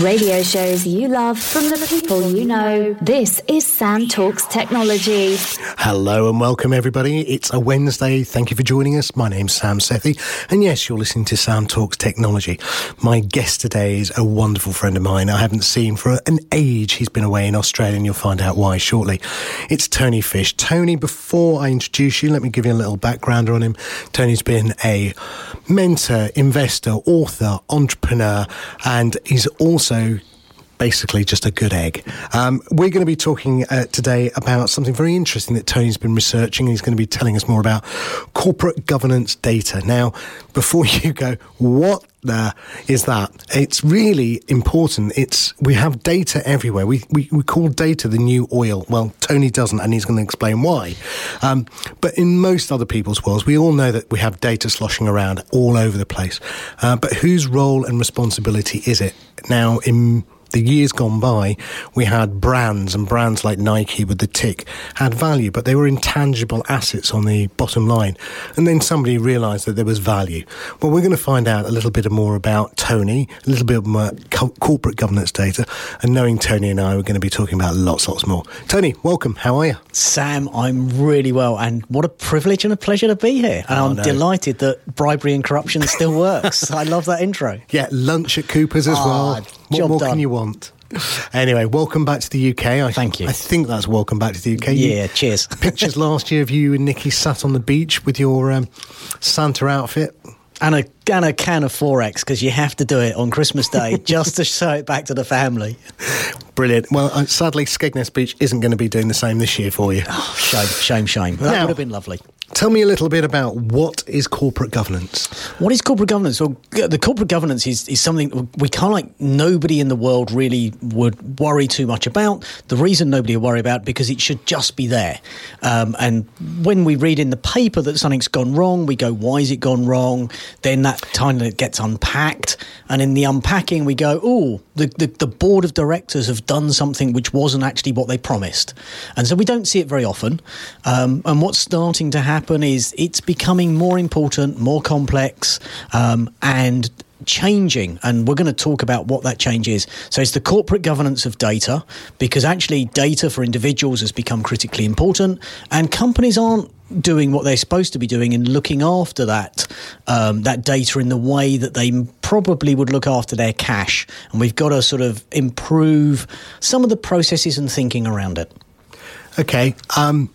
Radio shows you love from the people you know. This is Sam Talks Technology. Hello and welcome, everybody. It's a Wednesday. Thank you for joining us. My name's Sam Sethi, and yes, you're listening to Sam Talks Technology. My guest today is a wonderful friend of mine I haven't seen for an age. He's been away in Australia, and you'll find out why shortly. It's Tony Fish. Tony, before I introduce you, let me give you a little background on him. Tony's been a mentor, investor, author, entrepreneur, and he's also also basically just a good egg. Um, we're going to be talking uh, today about something very interesting that Tony's been researching, and he's going to be telling us more about corporate governance data. Now, before you go, what the is that? It's really important. It's we have data everywhere. We, we we call data the new oil. Well, Tony doesn't, and he's going to explain why. Um, but in most other people's worlds, we all know that we have data sloshing around all over the place. Uh, but whose role and responsibility is it now in the years gone by, we had brands and brands like Nike with the tick had value, but they were intangible assets on the bottom line. And then somebody realized that there was value. Well, we're going to find out a little bit more about Tony, a little bit more co- corporate governance data, and knowing Tony and I, we're going to be talking about lots, lots more. Tony, welcome. How are you? Sam, I'm really well, and what a privilege and a pleasure to be here. And oh, I'm no. delighted that bribery and corruption still works. I love that intro. Yeah, lunch at Cooper's as oh, well. What more done. can you want? Anyway, welcome back to the UK. I, Thank you. I think that's welcome back to the UK. Yeah, cheers. Pictures last year of you and Nikki sat on the beach with your um, Santa outfit. And a, and a can of Forex because you have to do it on Christmas Day just to show it back to the family. Brilliant. Well, uh, sadly, Skegness Beach isn't going to be doing the same this year for you. Oh, shame, shame, shame. That would have been lovely. Tell me a little bit about what is corporate governance. What is corporate governance? Well, the corporate governance is, is something we kind of like nobody in the world really would worry too much about. The reason nobody would worry about because it should just be there. Um, and when we read in the paper that something's gone wrong, we go, "Why is it gone wrong?" Then that time that gets unpacked, and in the unpacking, we go, "Oh, the, the the board of directors have done something which wasn't actually what they promised," and so we don't see it very often. Um, and what's starting to happen happen is it's becoming more important, more complex, um, and changing and we're going to talk about what that change is so it's the corporate governance of data because actually data for individuals has become critically important and companies aren't doing what they're supposed to be doing and looking after that um, that data in the way that they probably would look after their cash and we've got to sort of improve some of the processes and thinking around it okay um,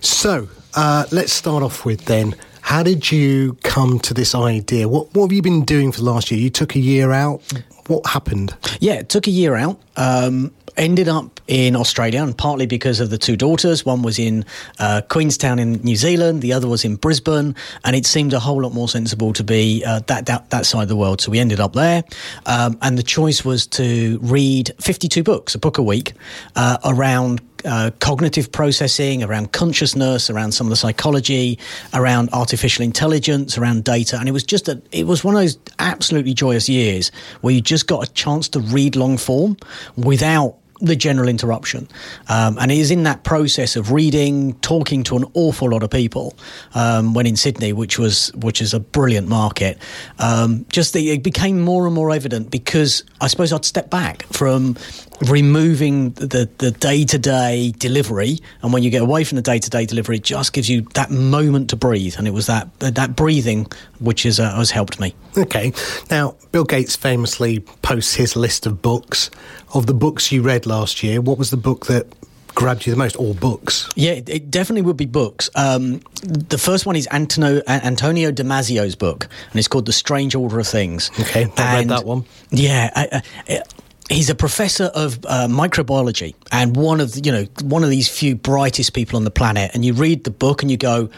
so uh, let's start off with then. How did you come to this idea? What, what have you been doing for the last year? You took a year out. What happened? Yeah, it took a year out. Um, ended up in Australia, and partly because of the two daughters. One was in uh, Queenstown in New Zealand, the other was in Brisbane, and it seemed a whole lot more sensible to be uh, that, that, that side of the world. So we ended up there, um, and the choice was to read 52 books, a book a week, uh, around uh, cognitive processing, around consciousness, around some of the psychology, around artificial intelligence, around data. And it was just that it was one of those absolutely joyous years where you just got a chance to read long form without the general interruption. Um, and it is in that process of reading, talking to an awful lot of people um, when in Sydney, which was which is a brilliant market. Um, just the, it became more and more evident because I suppose I'd step back from removing the the day to day delivery, and when you get away from the day to day delivery, it just gives you that moment to breathe, and it was that that breathing which has uh, has helped me. Okay, now Bill Gates famously posts his list of books. Of the books you read last year, what was the book that grabbed you the most, or books? Yeah, it definitely would be books. Um, the first one is Antonio, Antonio Damasio's book, and it's called The Strange Order of Things. Okay, I read that one. Yeah, I, I, he's a professor of uh, microbiology and one of the, you know one of these few brightest people on the planet. And you read the book and you go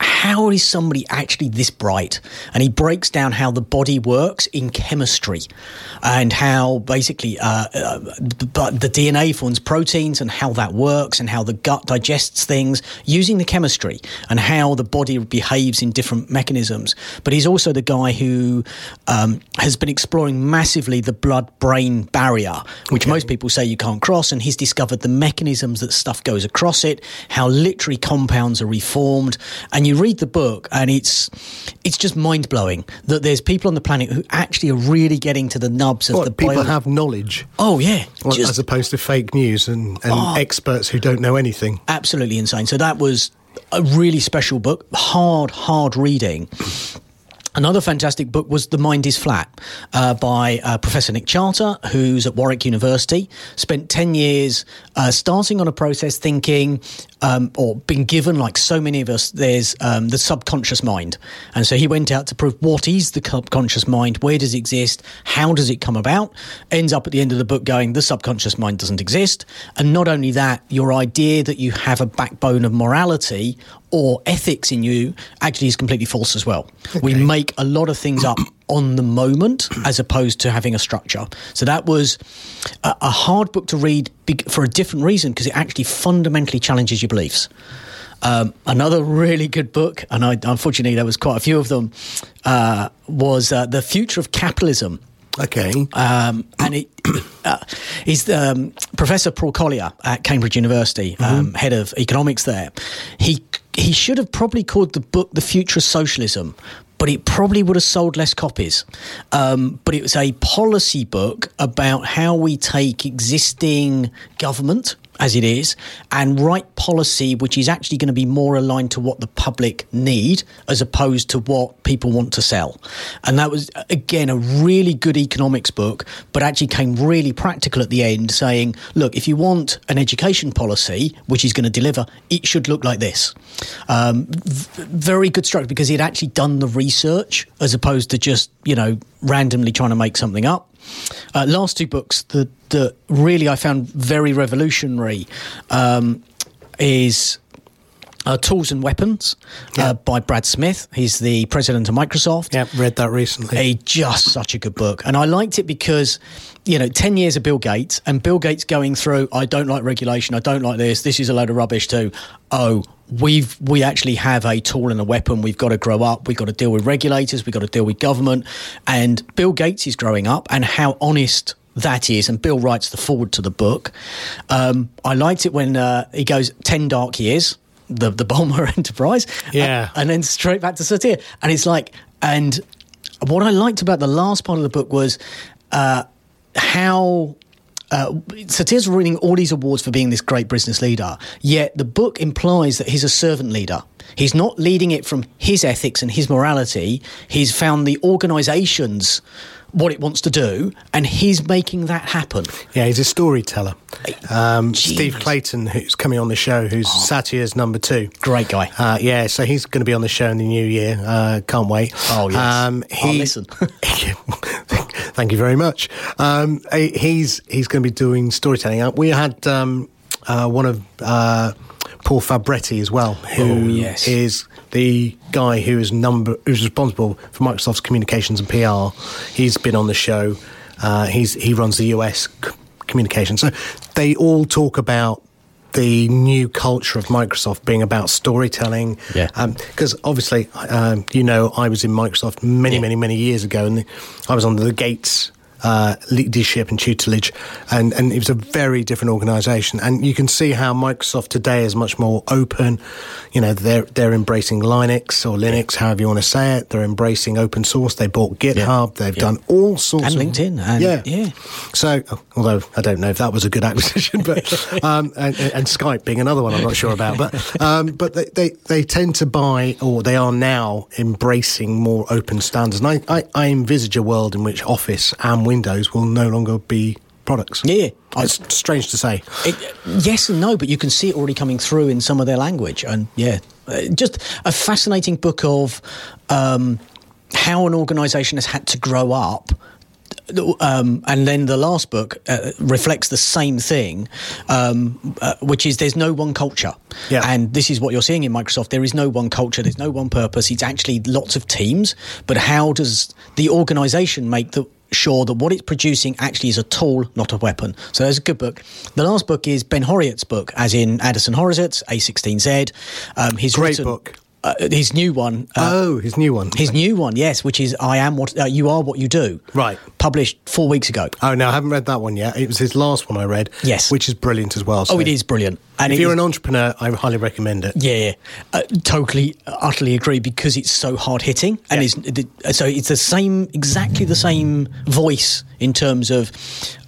how is somebody actually this bright? And he breaks down how the body works in chemistry and how basically uh, uh, the DNA forms proteins and how that works and how the gut digests things using the chemistry and how the body behaves in different mechanisms. But he's also the guy who um, has been exploring massively the blood brain barrier, which okay. most people say you can't cross. And he's discovered the mechanisms that stuff goes across it, how literally compounds are reformed. And you read the book, and it's it's just mind blowing that there's people on the planet who actually are really getting to the nubs of the people bio- have knowledge Oh yeah, well, just as opposed to fake news and, and Oh. experts who don't know anything. absolutely insane. So that was a really special book, hard, hard reading. Another fantastic book was The Mind is Flat uh, by uh, Professor Nick Chater, who's at Warwick University. Spent 10 years uh, starting on a process thinking, um, or been given, like so many of us, there's um, the subconscious mind. And so he went out to prove what is the subconscious mind, where does it exist, how does it come about. Ends up at the end of the book going, the subconscious mind doesn't exist. And not only that, your idea that you have a backbone of morality or ethics in you actually is completely false as well. We make a lot of things up on the moment as opposed to having a structure. So that was a, a hard book to read for a different reason because it actually fundamentally challenges your beliefs. Um, another really good book, and I, unfortunately there was quite a few of them, uh, was uh, The Future of Capitalism Okay. um, and it uh, is um, Professor Paul Collier at Cambridge University, um, head of economics there. He he should have probably called the book "The Future of Socialism." But it probably would have sold less copies. Um, but it was a policy book about how we take existing government as it is and write policy which is actually going to be more aligned to what the public need as opposed to what people want to sell. And that was, again, a really good economics book, but actually came really practical at the end, saying, look, if you want an education policy which is going to deliver, it should look like this. Um, v- very good structure because he'd actually done the research as opposed to just, you know, randomly trying to make something up. Uh, last two books that, that really I found very revolutionary um, is uh, Tools and Weapons Yeah. uh, by Brad Smith. He's the president of Microsoft. yeah, read that recently. A just such a good book, and I liked it because, you know, ten years of Bill Gates, and Bill Gates going through. I don't like regulation. I don't like this. This is a load of rubbish too. Oh, we've we actually have a tool and a weapon. We've got to grow up. We've got to deal with regulators. We've got to deal with government. And Bill Gates is growing up, and how honest that is. And Bill writes the foreword to the book. Um, I liked it when uh, he goes ten dark years. The the Ballmer Enterprise, Yeah. and then straight back to Satya. And it's like, and what I liked about the last part of the book was uh, how. Uh, Satya's winning all these awards for being this great business leader, yet the book implies that he's a servant leader. He's not leading it from his ethics and his morality. He's found the organisations what it wants to do, and he's making that happen. Yeah, he's a storyteller. Um, Steve Clayton, who's coming on the show, who's Satya's number two. Great guy. Uh, yeah, so he's going to be on the show in the new year. Uh, can't wait. Oh, yes. Um, I'll listen. thank you very much. Um, he's he's going to be doing storytelling. Uh, We had um, uh, one of uh, Paul Fabretti as well, who Oh, yes. is the guy who is number who's responsible for Microsoft's communications and PR. He's been on the show. Uh, he's he runs the US c- communications. So they all talk about the new culture of Microsoft being about storytelling. Yeah. Because obviously, um, you know, I was in Microsoft many, Yeah. many, many years ago, and I was under the Gates uh, leadership and tutelage, and, and it was a very different organisation. And you can see how Microsoft today is much more open. You know, they're they're embracing Linux or Linux, however you want to say it. They're embracing open source. They bought GitHub. They've Yeah. done all sorts And of LinkedIn, and- yeah, yeah. So, although I don't know if that was a good acquisition, but um, and, and Skype being another one, I'm not sure about. But um, but they, they, they tend to buy, or they are now embracing more open standards. And I, I, I envisage a world in which Office and Windows will no longer be products. Yeah. I- it's strange to say. It, yes and no, but you can see it already coming through in some of their language. And yeah, uh, just a fascinating book of um, how an organisation has had to grow up. Um, and then the last book uh, reflects the same thing, um, uh, which is there's no one culture. Yeah. And this is what you're seeing in Microsoft. There is no one culture, there's no one purpose. It's actually lots of teams. But how does the organisation make the sure that what it's producing actually is a tool, not a weapon. So there's a good book. The last book is Ben Horowitz' book, as in Andreessen Horowitz, A16Z. Um, he's Great written, book. Uh, his new one. Uh, oh, his new one. His new one, yes, which is "I am what uh, you are, what you do." Right. Published four weeks ago. Oh no, I haven't read that one yet. It was his last one I read. Yes. which is brilliant as well. Oh, it is brilliant. And if you're is- an entrepreneur, I highly recommend it. Yeah, yeah. Uh, totally, utterly agree because it's so hard hitting, and Yeah. it's so it's the same, exactly the same voice in terms of,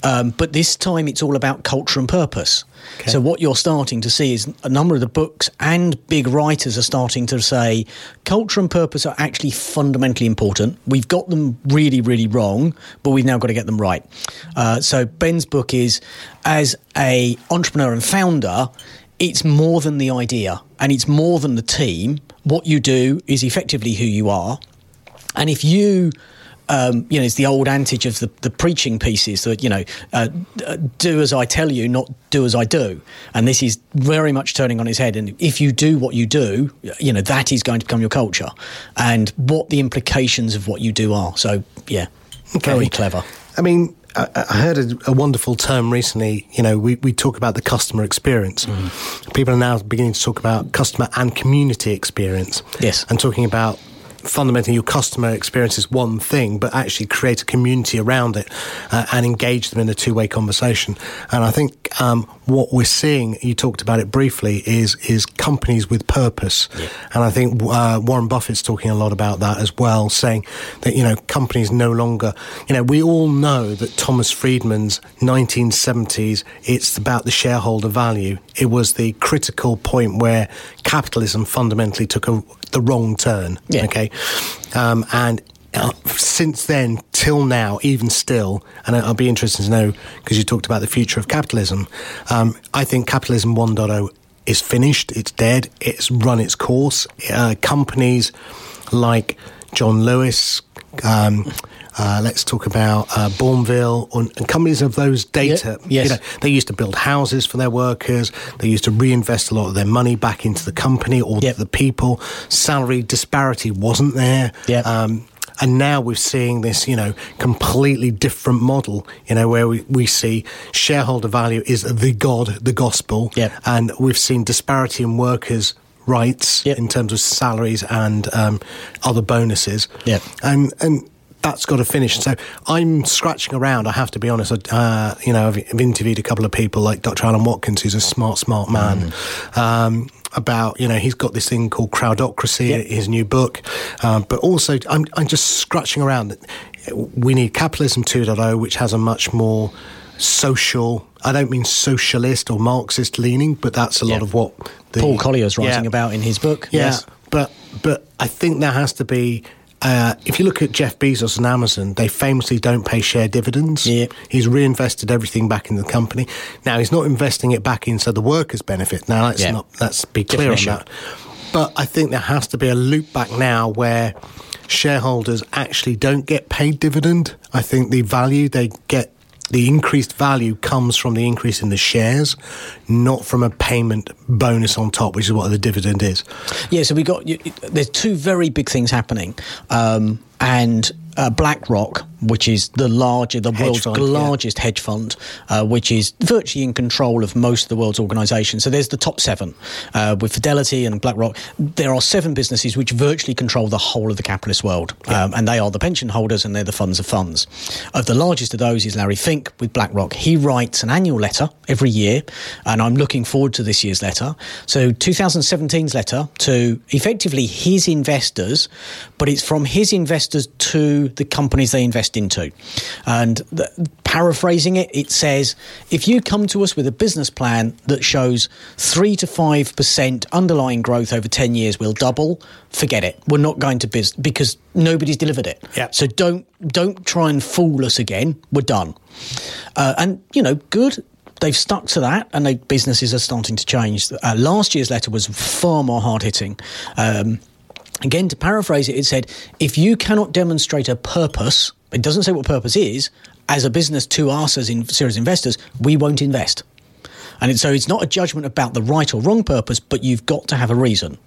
um, but this time it's all about culture and purpose. Okay. So what you're starting to see is a number of the books and big writers are starting to say culture and purpose are actually fundamentally important. We've got them really, really wrong, but we've now got to get them right. Uh, so Ben's book is as a entrepreneur and founder it's more than the idea and it's more than the team. What you do is effectively who you are. And if you, um, you know, it's the old adage of the, the preaching pieces that, you know, uh, uh, do as I tell you, not do as I do. And this is very much turning on its head. And if you do what you do, you know, that is going to become your culture and what the implications of what you do are. So, yeah, very clever. I mean, I, I heard a, a wonderful term recently. You know, we, we talk about the customer experience. Mm. People are now beginning to talk about customer and community experience. Yes. And talking about fundamentally your customer experience is one thing, but actually create a community around it uh, and engage them in a two way conversation. And I think um, what we're seeing, you talked about it briefly, is is companies with purpose. And I think uh, Warren Buffett's talking a lot about that as well, saying that you know companies no longer, you know, we all know that Thomas Friedman's 1970s, it's about the shareholder value. It was the critical point where capitalism fundamentally took a, the wrong turn. Yeah. Okay, um, and. Uh, since then till now, even still, and I'll be interested to know because you talked about the future of capitalism. Um, I think capitalism 1.0 is finished. It's dead. It's run its course. Uh, companies like John Lewis. Um, uh, let's talk about uh, Bournville and, and companies of those data. Yeah, yes. You know, they used to build houses for their workers. They used to reinvest a lot of their money back into the company or Yep. the people. Salary disparity wasn't there. Yep. Um, and now we're seeing this, you know, completely different model, you know, where we, we see shareholder value is the God, the gospel. Yep. And we've seen disparity in workers' rights Yep. in terms of salaries and um, other bonuses. Yep. And, and that's got to finish. So I'm scratching around. I have to be honest. Uh, you know, I've, I've interviewed a couple of people like Dr. Alan Watkins, who's a smart, smart man. Um, about you know he's got this thing called crowdocracy, Yep. his new book, um, but also I'm I'm just scratching around. We need capitalism 2.0, which has a much more social. I don't mean socialist or Marxist leaning, but that's a lot of what the, Paul Collier's writing Yeah. about in his book. Yeah, Yes. but but I think there has to be. Uh, if you look at Jeff Bezos and Amazon, they famously don't pay share dividends. Yeah. He's reinvested everything back in the company. Now he's not investing it back in so the workers benefit. Now let's Yeah. not let's be clear Different on that. But I think there has to be a loop back now where shareholders actually don't get paid dividend. I think the value they get the increased value comes from the increase in the shares, not from a payment bonus on top, which is what the dividend is. Yeah, so we got there's two very big things happening, um, and uh, BlackRock, which is the larger, the Hedge world's fund, yeah. largest hedge fund, uh, which is virtually in control of most of the world's organisations. So there's the top seven uh, with Fidelity and BlackRock. There are seven businesses which virtually control the whole of the capitalist world, um, and they are the pension holders and they're the funds of funds. Of the largest of those is Larry Fink with BlackRock. He writes an annual letter every year, and I'm looking forward to this year's letter. So 2017's letter to effectively his investors, but it's from his investors to the companies they invest into. And the, paraphrasing it, it says if you come to us with a business plan that shows 3 to 5% underlying growth over 10 years, we'll double, forget it. We're not going to biz because nobody's delivered it. Yeah. So don't don't try and fool us again. We're done. Uh, and you know, good. They've stuck to that, and they, businesses are starting to change. Uh, last year's letter was far more hard hitting. Um, again, to paraphrase it, it said, "If you cannot demonstrate a purpose, it doesn't say what purpose is. As a business to us, as in serious investors, we won't invest." And so it's not a judgment about the right or wrong purpose, but you've got to have a reason.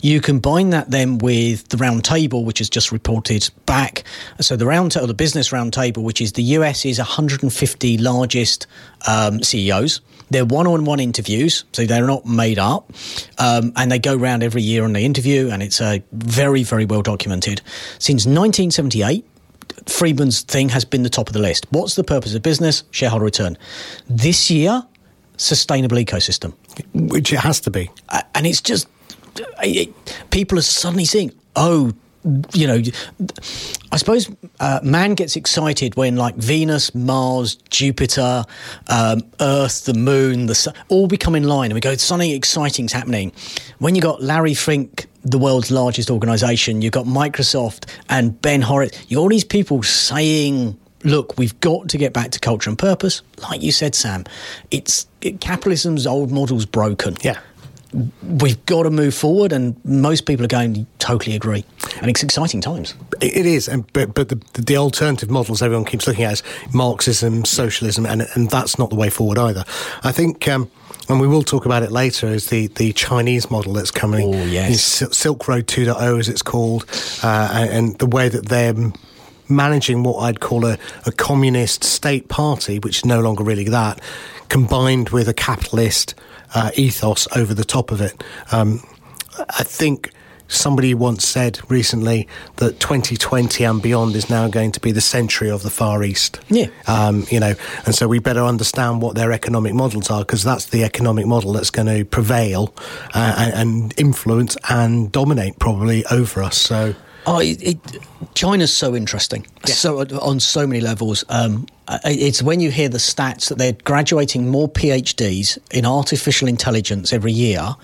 You combine that then with the round table, which has just reported back. So the round table, the business round table, which is the US is 150 largest um, CEOs. They're one-on-one interviews, so they're not made up, um, and they go around every year and they interview, and it's a very, very well documented. Since 1978, Friedman's thing has been the top of the list. What's the purpose of business? Shareholder return. This year, sustainable ecosystem. Which it has to be. And it's just, it, people are suddenly seeing, oh, you know, I suppose uh, man gets excited when like Venus, Mars, Jupiter, um, Earth, the Moon, the sun, all become in line, and we go, something exciting's happening. When you got Larry Fink, the world's largest organisation, you've got Microsoft and Ben Horowitz, you got all these people saying look, we've got to get back to culture and purpose. Like you said, Sam, it's it, capitalism's old model's broken. Yeah we've got to move forward, and most people are going to totally agree. And it's exciting times. It is, and but but the, the alternative models everyone keeps looking at is Marxism, socialism, and and that's not the way forward either. I think. Um, and we will talk about it later, is the, the Chinese model that's coming. Oh, yes. Silk Road 2.0, as it's called, uh, and, and the way that they're managing what I'd call a, a communist state party, which is no longer really that, combined with a capitalist uh, ethos over the top of it. Um, I think somebody once said recently that 2020 and beyond is now going to be the century of the Far East. Yeah. Um, you know, and so we better understand what their economic models are because that's the economic model that's going to prevail uh, and influence and dominate probably over us. So. Oh, it, it, China's so interesting. Yeah. So on so many levels. Um, it's when you hear the stats that they're graduating more PhDs in artificial intelligence every year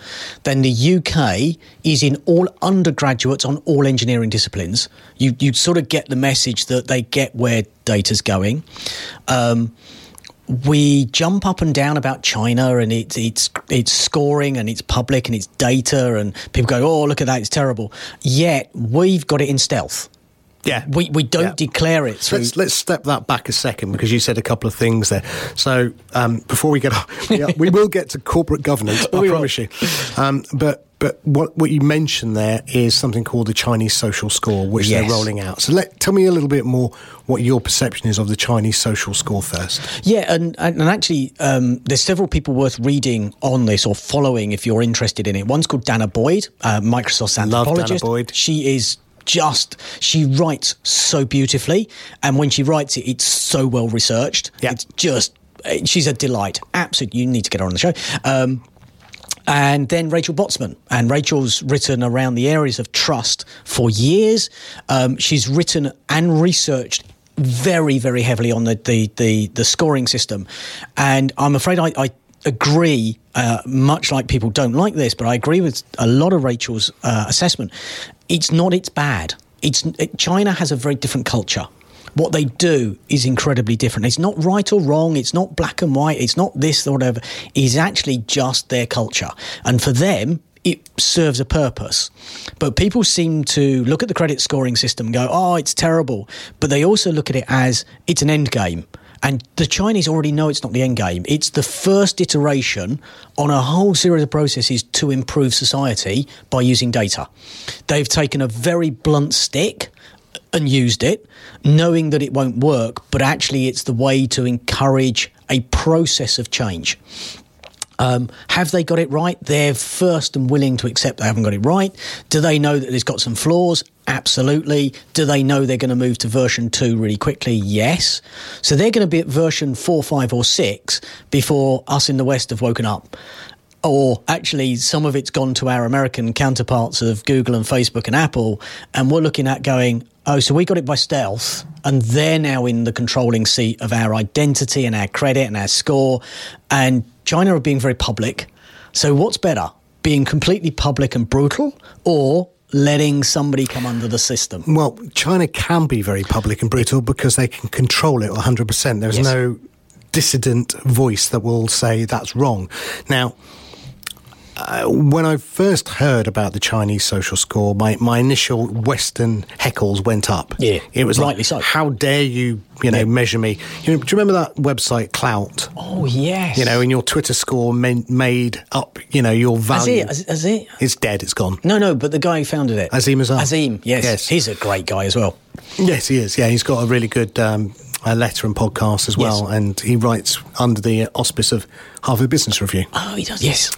than the UK is in all undergraduates on all engineering disciplines. You you sort of get the message that they get where data's going. Um, we jump up and down about China and it's it's it's scoring and it's public and it's data and people go, oh look at that, it's terrible. Yet we've got it in stealth. Yeah, we we don't yeah. declare it. Through... Let's let's step that back a second because you said a couple of things there. So um, before we get, yeah, we will get to corporate governance. I promise you. Um, but but what what you mentioned there is something called the Chinese social score, which yes. they're rolling out. So let tell me a little bit more what your perception is of the Chinese social score first. Yeah, and and, actually, um, there's several people worth reading on this or following if you're interested in it. One's called Danah Boyd, uh, Microsoft's anthropologist. Love Danah Boyd. She is just she writes so beautifully and when she writes it it's so well researched yeah. it's just she's a delight absolutely you need to get her on the show um, and then Rachel Botsman. And Rachel's written around the areas of trust for years. Um, she's written and researched very, very heavily on the, the, the, the scoring system. And I'm afraid I, I agree, uh, much like people don't like this, but I agree with a lot of Rachel's uh, assessment. It's not it's bad. It's it, China has a very different culture. What they do is incredibly different. It's not right or wrong. It's not black and white. It's not this or whatever. It's actually just their culture, and for them, it serves a purpose. But people seem to look at the credit scoring system and go, oh, it's terrible. But they also look at it as it's an end game. And the Chinese already know it's not the end game. It's the first iteration on a whole series of processes to improve society by using data. They've taken a very blunt stick and used it, knowing that it won't work, but actually it's the way to encourage a process of change. Um, have they got it right? They're first and willing to accept they haven't got it right. Do they know that it's got some flaws? Absolutely. Do they know they're going to move to version 2 really quickly? Yes. So they're going to be at version 4, 5, or 6 before us in the West have woken up. Or actually, some of it's gone to our American counterparts of Google and Facebook and Apple, and we're looking at going, oh, so we got it by stealth, and they're now in the controlling seat of our identity and our credit and our score. And China are being very public. So, what's better, being completely public and brutal, or letting somebody come under the system? Well, China can be very public and brutal because they can control it 100%. There's yes. no dissident voice that will say that's wrong. Now, uh, when I first heard about the Chinese social score, my, my initial Western heckles went up. Yeah, it was rightly like, so. how dare you, you know, Yeah. measure me? You know, do you remember that website Clout? Oh yes. You know, and your Twitter score ma- made up, you know, your Has value. it? Has, has it? It's dead. It's gone. No, no. But the guy who founded it, Azeem Azhar. Azeem, yes, Yes. he's a great guy as well. Yes, he is. Yeah, he's got a really good um, uh, letter and podcast as well, Yes. and he writes under the auspice of Harvard Business Review. Oh, he does. Yes.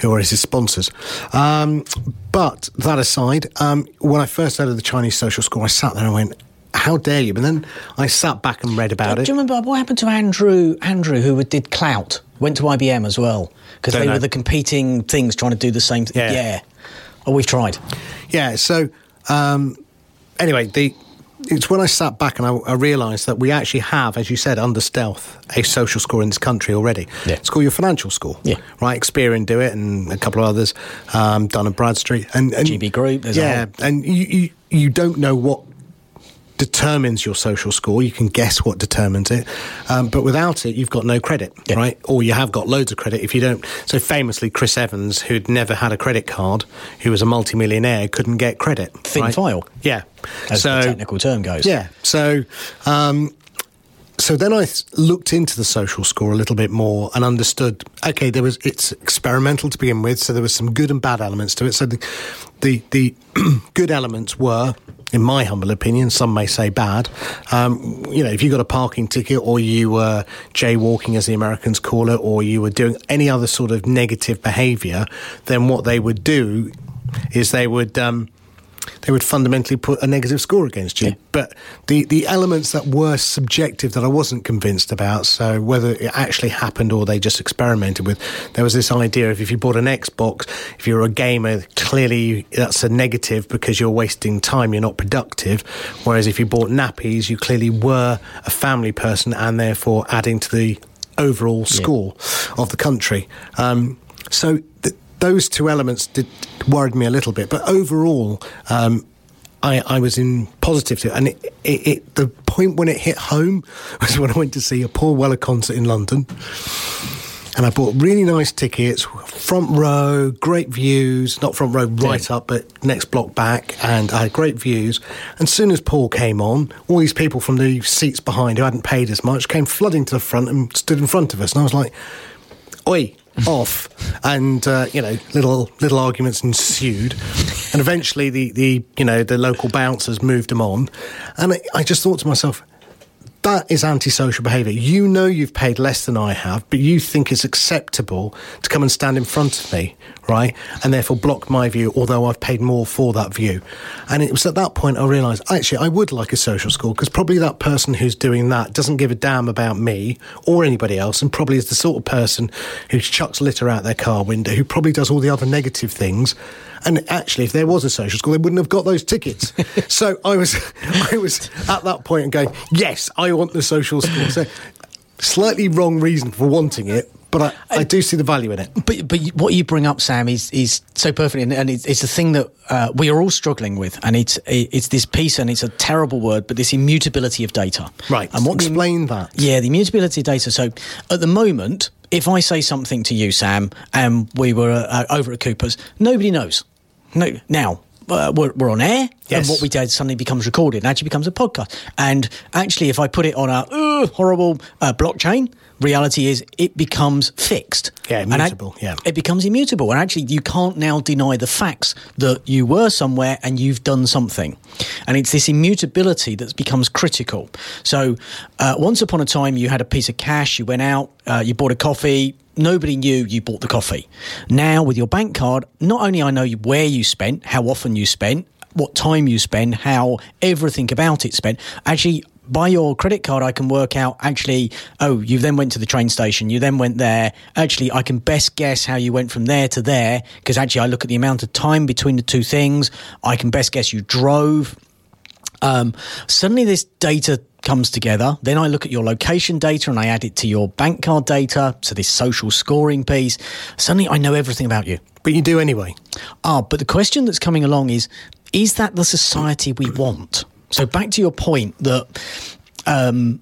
who are his sponsors. Um, but that aside, um, when I first heard of the Chinese social score, I sat there and went, "How dare you!" But then I sat back and read about Do it. Do you remember what happened to Andrew? Andrew, who did Clout, went to IBM as well because they know. were the competing things trying to do the same thing. Yeah. Oh, we've tried. Yeah. So um, anyway, the it's when I sat back and I, I realised that we actually have, as you said, under stealth, a social score in this country already. Yeah. It's called your financial score. Yeah. Right. Experian do it, and a couple of others, um, Dun and Bradstreet, and, and GB Group, yeah, and you, you you don't know what determines your social score. You can guess what determines it, um, but without it, you've got no credit, Yeah. right? Or you have got loads of credit if you don't. So famously, Chris Evans, who'd never had a credit card, who was a multimillionaire, couldn't get credit. Thin right? file. Yeah. As so the technical term goes. yeah. So. Um, so then I looked into the social score a little bit more and understood. Okay, there was it's experimental to begin with, so there was some good and bad elements to it. So the the, the good elements were, in my humble opinion, some may say bad. Um, you know, if you got a parking ticket or you were jaywalking, as the Americans call it, or you were doing any other sort of negative behaviour, then what they would do is they would. Um, they would fundamentally put a negative score against you. Yeah. But the, the elements that were subjective that I wasn't convinced about, so whether it actually happened or they just experimented with, there was this idea of if you bought an Xbox, if you're a gamer, clearly that's a negative because you're wasting time, you're not productive. Whereas if you bought nappies, you clearly were a family person and therefore adding to the overall score of the country. Um, so th- those two elements did worried me a little bit, but overall, um, I, I was in positive to it. And it, it, it, the point when it hit home was when I went to see a Paul Weller concert in London. And I bought really nice tickets, front row, great views, not front row right up, but next block back. And I had great views. And soon as Paul came on, all these people from the seats behind who hadn't paid as much came flooding to the front and stood in front of us. And I was like, oi, off. And, uh, you know, little little arguments ensued. And eventually the, the, you know, the local bouncers moved them on. And I just thought to myself, that is antisocial behaviour. You know you've paid less than I have, but you think it's acceptable to come and stand in front of me, right? And therefore block my view, although I've paid more for that view. And it was at that point I realised, actually, I would like a social score because probably that person who's doing that doesn't give a damn about me or anybody else and probably is the sort of person who chucks litter out their car window, who probably does all the other negative things. And actually, if there was a social school, they wouldn't have got those tickets. so I was, I was at that point and going, yes, I want the social school. So slightly wrong reason for wanting it, but I, I do see the value in it. But but what you bring up, Sam, is is so perfect, and, and it's, it's the thing that uh, we are all struggling with, and it's it's this piece, and it's a terrible word, but this immutability of data. Right. And what the- Explain that. Yeah, the immutability of data. So at the moment, if I say something to you, Sam, and we were uh, over at Cooper's, nobody knows. No, now. Uh, we're, we're on air, and what we did suddenly becomes recorded and actually becomes a podcast. And actually, if I put it on a uh, horrible uh, blockchain, reality is it becomes fixed. Yeah, And I- immutable, yeah. it becomes immutable. And actually, you can't now deny the facts that you were somewhere and you've done something. And it's this immutability that becomes critical. So, uh, once upon a time, you had a piece of cash, you went out, uh, you bought a coffee. Nobody knew you bought the coffee. Now, with your bank card, not only I know where you spent, how often you spent, what time you spend, how everything about it spent. Actually, by your credit card, I can work out actually, oh, you then went to the train station, you then went there. Actually, I can best guess how you went from there to there because actually, I look at the amount of time between the two things. I can best guess you drove. Um, suddenly, this data comes together. Then I look at your location data and I add it to your bank card data. So, this social scoring piece. Suddenly, I know everything about you. But you do anyway. Ah, but the question that's coming along is is that the society we want? So back to your point that um,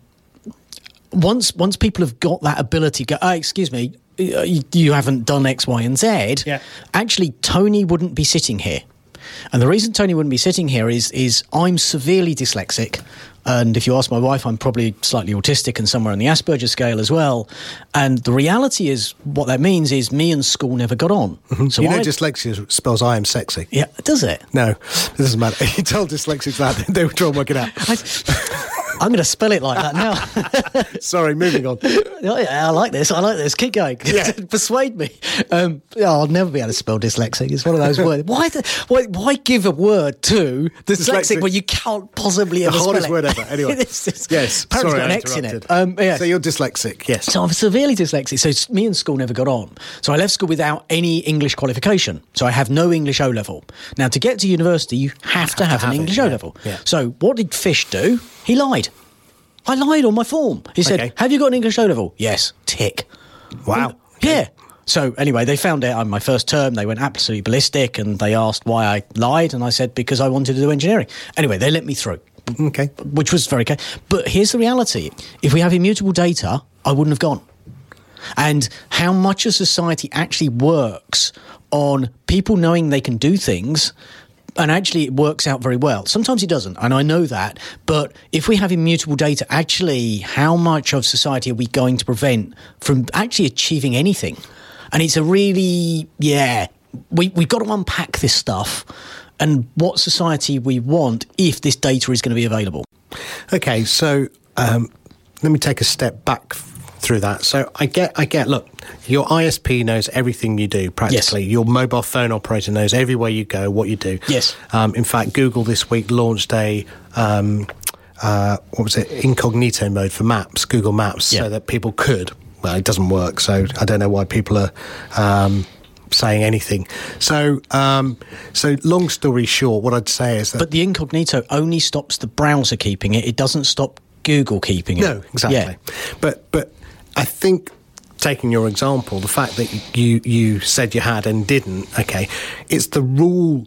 once once people have got that ability, go, oh, excuse me, you, you haven't done X, Y, and Z, Yeah. actually Tony wouldn't be sitting here. And the reason Tony wouldn't be sitting here is is I'm severely dyslexic. And if you ask my wife, I'm probably slightly autistic and somewhere on the Asperger scale as well. And the reality is, what that means is me and school never got on. Mm-hmm. So you know, I, dyslexia spells I am sexy. yeah, does it? No, it doesn't matter. You told dyslexics that, they would try and work it out. I, I'm going to spell it like that now. Sorry, moving on. Oh, yeah, I like this. I like this. Keep going. Yeah. Persuade me. Um, yeah, I'll never be able to spell dyslexic. It's one of those words. Why, the, why, why give a word to dyslexic, Dyslexic. when you can't possibly The ever spell hardest word ever. Anyway. Yes. Apparently Sorry, got an X in it. Um, yeah. So you're dyslexic, yes. So I'm severely dyslexic. So me and school never got on. So I left school without any English qualification. So I have no English O level. Now to get to university, you have, to have, have an it, English yeah, O level. yeah. So what did Fish do? He lied. I lied on my form. He said, Okay. "Have you got an English O level?" Yes. Tick. Wow. Yeah. So anyway, they found out on my first term. They went absolutely ballistic, and they asked why I lied, and I said because I wanted to do engineering. Anyway, they let me through Okay. which was very okay. But here's the reality: if we have immutable data, I wouldn't have gone. And how much a society actually works on people knowing they can do things. And actually, it works out very well. Sometimes it doesn't, and I know that. But if we have immutable data, actually, how much of society are we going to prevent from actually achieving anything? And it's a really, yeah, we, we've got to unpack this stuff and what society we want if this data is going to be available. Okay, so um, let me take a step back through that. So I get, I get. Look, your ISP knows everything you do practically. Your mobile phone operator knows everywhere you go, what you do. Yes. Um, in fact, Google this week launched a. Um, uh, what was it? Incognito mode for Maps, Google Maps, Yeah. so that people could. Well, it doesn't work, so I don't know why people are um, saying anything. So, um, so long story short, what I'd say is that But the incognito only stops the browser keeping it. It doesn't stop Google keeping it. No, exactly. Yeah. But but I think taking your example, the fact that you you said you had and didn't, okay, it's the rule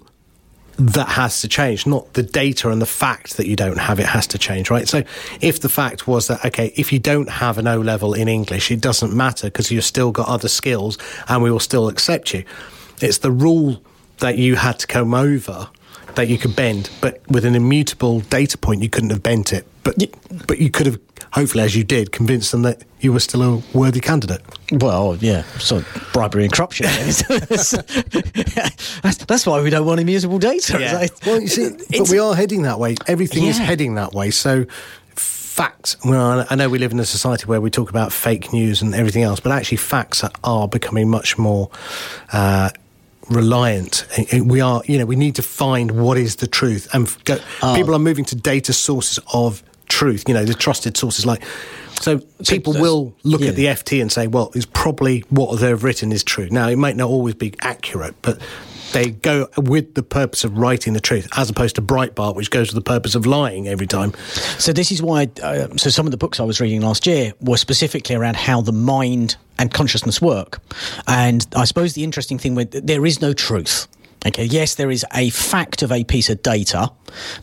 that has to change, not the data and the fact that you don't have it has to change, right? So if the fact was that, okay, if you don't have an O level in English, it doesn't matter because you've still got other skills and we will still accept you. It's the rule that you had to come over that you could bend, but with an immutable data point, you couldn't have bent it. But, but you could have, hopefully, as you did, convinced them that you were still a worthy candidate. Well, yeah, so bribery and corruption. that's, that's why we don't want immutable data. Like- Well, you see, but we are heading that way. Everything is heading that way. So, facts. Well, I know we live in a society where we talk about fake news and everything else, but actually, facts are, are becoming much more. Uh, reliant and we are you know we need to find what is the truth and go, Oh. people are moving to data sources of truth you know the trusted sources like so people that's- will look yeah. at the FT and say well it's probably what they've written is true now it might not always be accurate but they go with the purpose of writing the truth as opposed to Breitbart which goes with the purpose of lying every time So this is why. Uh, so some of the books I was reading last year were specifically around how the mind and consciousness work, and I suppose the interesting thing with there is no truth. Okay, yes, there is a fact of a piece of data,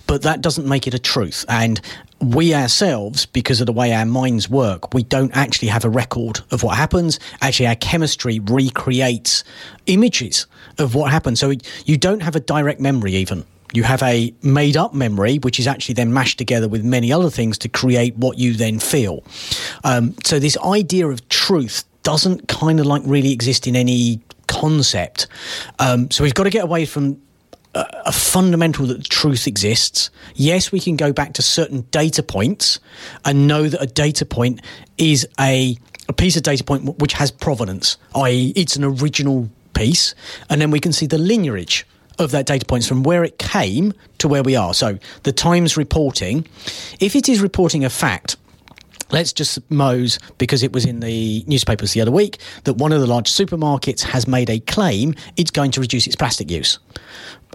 but that doesn't make it a truth. And we ourselves, because of the way our minds work, we don't actually have a record of what happens. Actually, our chemistry recreates images of what happens. So you don't have a direct memory even. You have a made up memory, which is actually then mashed together with many other things to create what you then feel. Um, so, this idea of truth doesn't kind of like really exist in any concept. Um, so, we've got to get away from a, fundamental that truth exists. Yes, we can go back to certain data points and know that a data point is a, a piece of data point which has provenance, i.e., it's an original piece, and then we can see the lineage of that data points from where it came to where we are. So the Times reporting, if it is reporting a fact, let's just suppose because it was in the newspapers the other week that one of the large supermarkets has made a claim it's going to reduce its plastic use.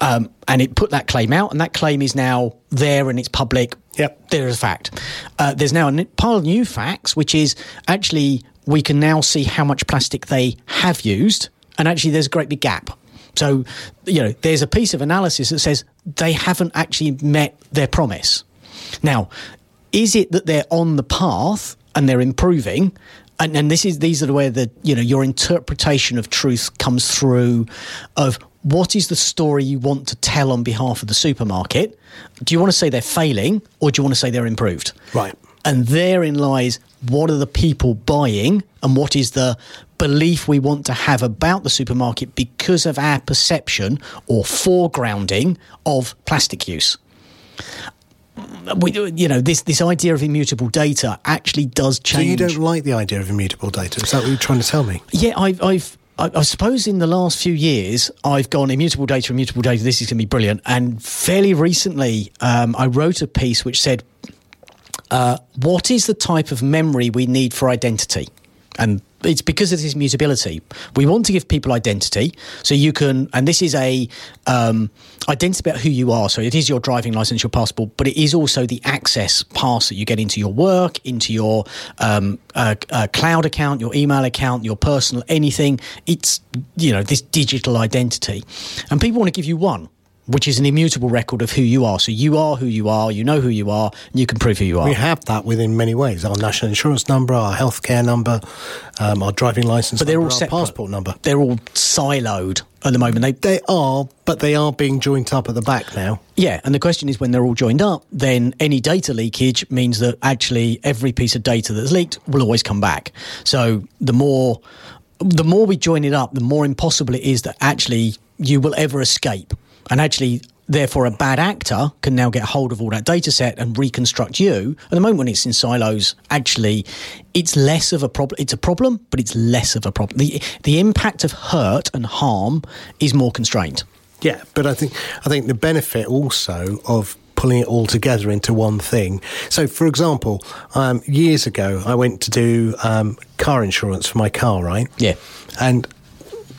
Um, and it put that claim out, and that claim is now there and it's public. Yep. There is a fact. Uh, there's now a pile of new facts, which is actually we can now see how much plastic they have used, and actually there's a great big gap. So, you know, there's a piece of analysis that says they haven't actually met their promise. Now, is it that they're on the path and they're improving? and, and this is these are the you know your interpretation of truth comes through of what is the story you want to tell on behalf of the supermarket do you want to say they're failing or do you want to say they're improved Right. and therein lies what are the people buying and what is the belief we want to have about the supermarket because of our perception or foregrounding of plastic use we, you know this this idea of immutable data actually does So change you don't like the idea of immutable data? Is that what you're trying to tell me? yeah, I've, I've, I I suppose in the last few years, I've gone immutable data, immutable data. This is going to be brilliant. And fairly recently, um, I wrote a piece which said, uh, "What is the type of memory we need for identity?" And it's because of this mutability. We want to give people identity, so you can, and this is a um, identity about who you are. So it is your driving license, your passport, but it is also the access pass that you get into your work, into your um, uh, uh, cloud account, your email account, your personal anything. It's you know this digital identity, and people want to give you one. Which is an immutable record of who you are. So you are who you are, you know who you are, and you can prove who you are. We have that within many ways. Our national insurance number, our healthcare number, um, our driving license but they're number, all our separate. passport number. They're all siloed at the moment. They, They are, but they are being joined up at the back now. yeah, and the question is when they're all joined up, then any data leakage means that actually every piece of data that's leaked will always come back. So the more the more we join it up, the more impossible it is that actually you will ever escape. And actually therefore a bad actor can now get hold of all that data set and reconstruct you. At the moment when it's in silos, actually it's less of a problem it's a problem, but it's less of a problem. The the impact of hurt and harm is more constrained. Yeah, but I think I think the benefit also of pulling it all together into one thing. So, for example, um, years ago, I went to do um, car insurance for my car, right? Yeah. and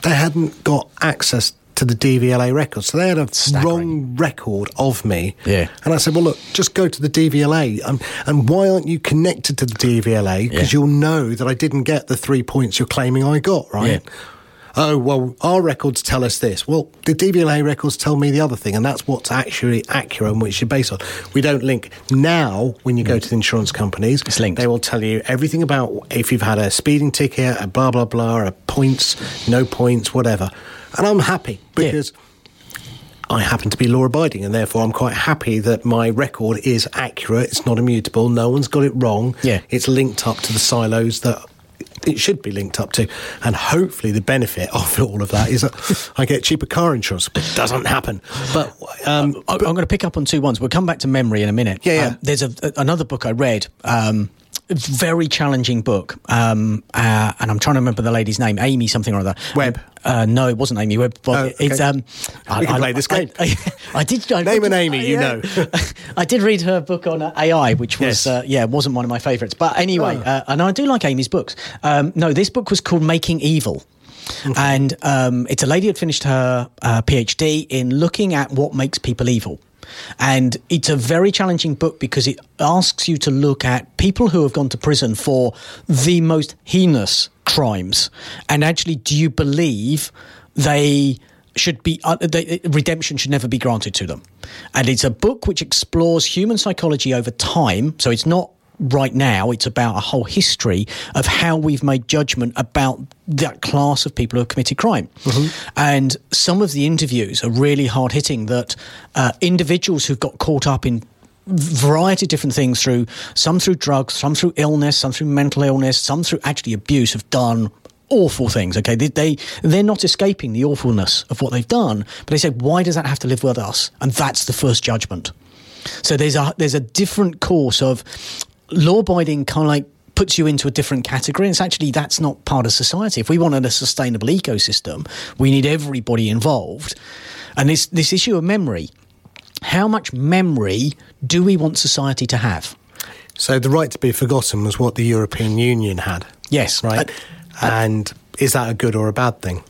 they hadn't got access to the DVLA record, so they had a Staggering. wrong record of me. Yeah. and I said, "Well, look, just go to the DVLA, um, and why aren't you connected to the DVLA? Because Yeah. you'll know that I didn't get the three points you're claiming I got, right?" Yeah. Oh well, our records tell us this. Well, the DVLA records tell me the other thing, and that's what's actually accurate and which you're based on. We don't link now. When you go to the insurance companies, It's linked. they will tell you everything about if you've had a speeding ticket, a blah blah blah, a points, no points, whatever. And I'm happy because I happen to be law abiding, and therefore I'm quite happy that my record is accurate. It's not immutable. No one's got it wrong. Yeah. it's linked up to the silos that. It should be linked up to, and hopefully the benefit of all of that is that I get cheaper car insurance. But it doesn't happen. But um, I- I'm going to pick up on two ones. We'll come back to memory in a minute. Yeah, yeah. Um, there's a, another book I read. Um, very challenging book, um, uh, and I'm trying to remember the lady's name, Amy something or other. Webb. Uh, no, it wasn't Amy Webb. But Oh, okay. it's um. We can play this game. I, I did. I, Name an Amy you know. I did read her book on uh, AI, which was Yes. uh, yeah, wasn't one of my favourites. But anyway, Oh. uh, and I do like Amy's books. Um, no, this book was called Making Evil. And um, it's a lady who had finished her uh, PhD in looking at what makes people evil. And it's a very challenging book because it asks you to look at people who have gone to prison for the most heinous crimes. And actually, do you believe they should be uh, they, redemption should never be granted to them? And it's a book which explores human psychology over time. So it's not right now. It's about a whole history of how we've made judgment about that class of people who have committed crime. And some of the interviews are really hard hitting that uh, individuals who've got caught up in variety of different things through some through drugs some through illness some through mental illness some through actually abuse have done awful things okay they, they they're not escaping the awfulness of what they've done but they say why does that have to live with us and that's the first judgment so there's a there's a different course of law abiding kind of like puts you into a different category. And it's actually that's not part of society. If we wanted a sustainable ecosystem, we need everybody involved. And this this issue of memory, how much memory do we want society to have? so the right to be forgotten was what the European Union had, Yes, right? Uh, and is that a good or a bad thing?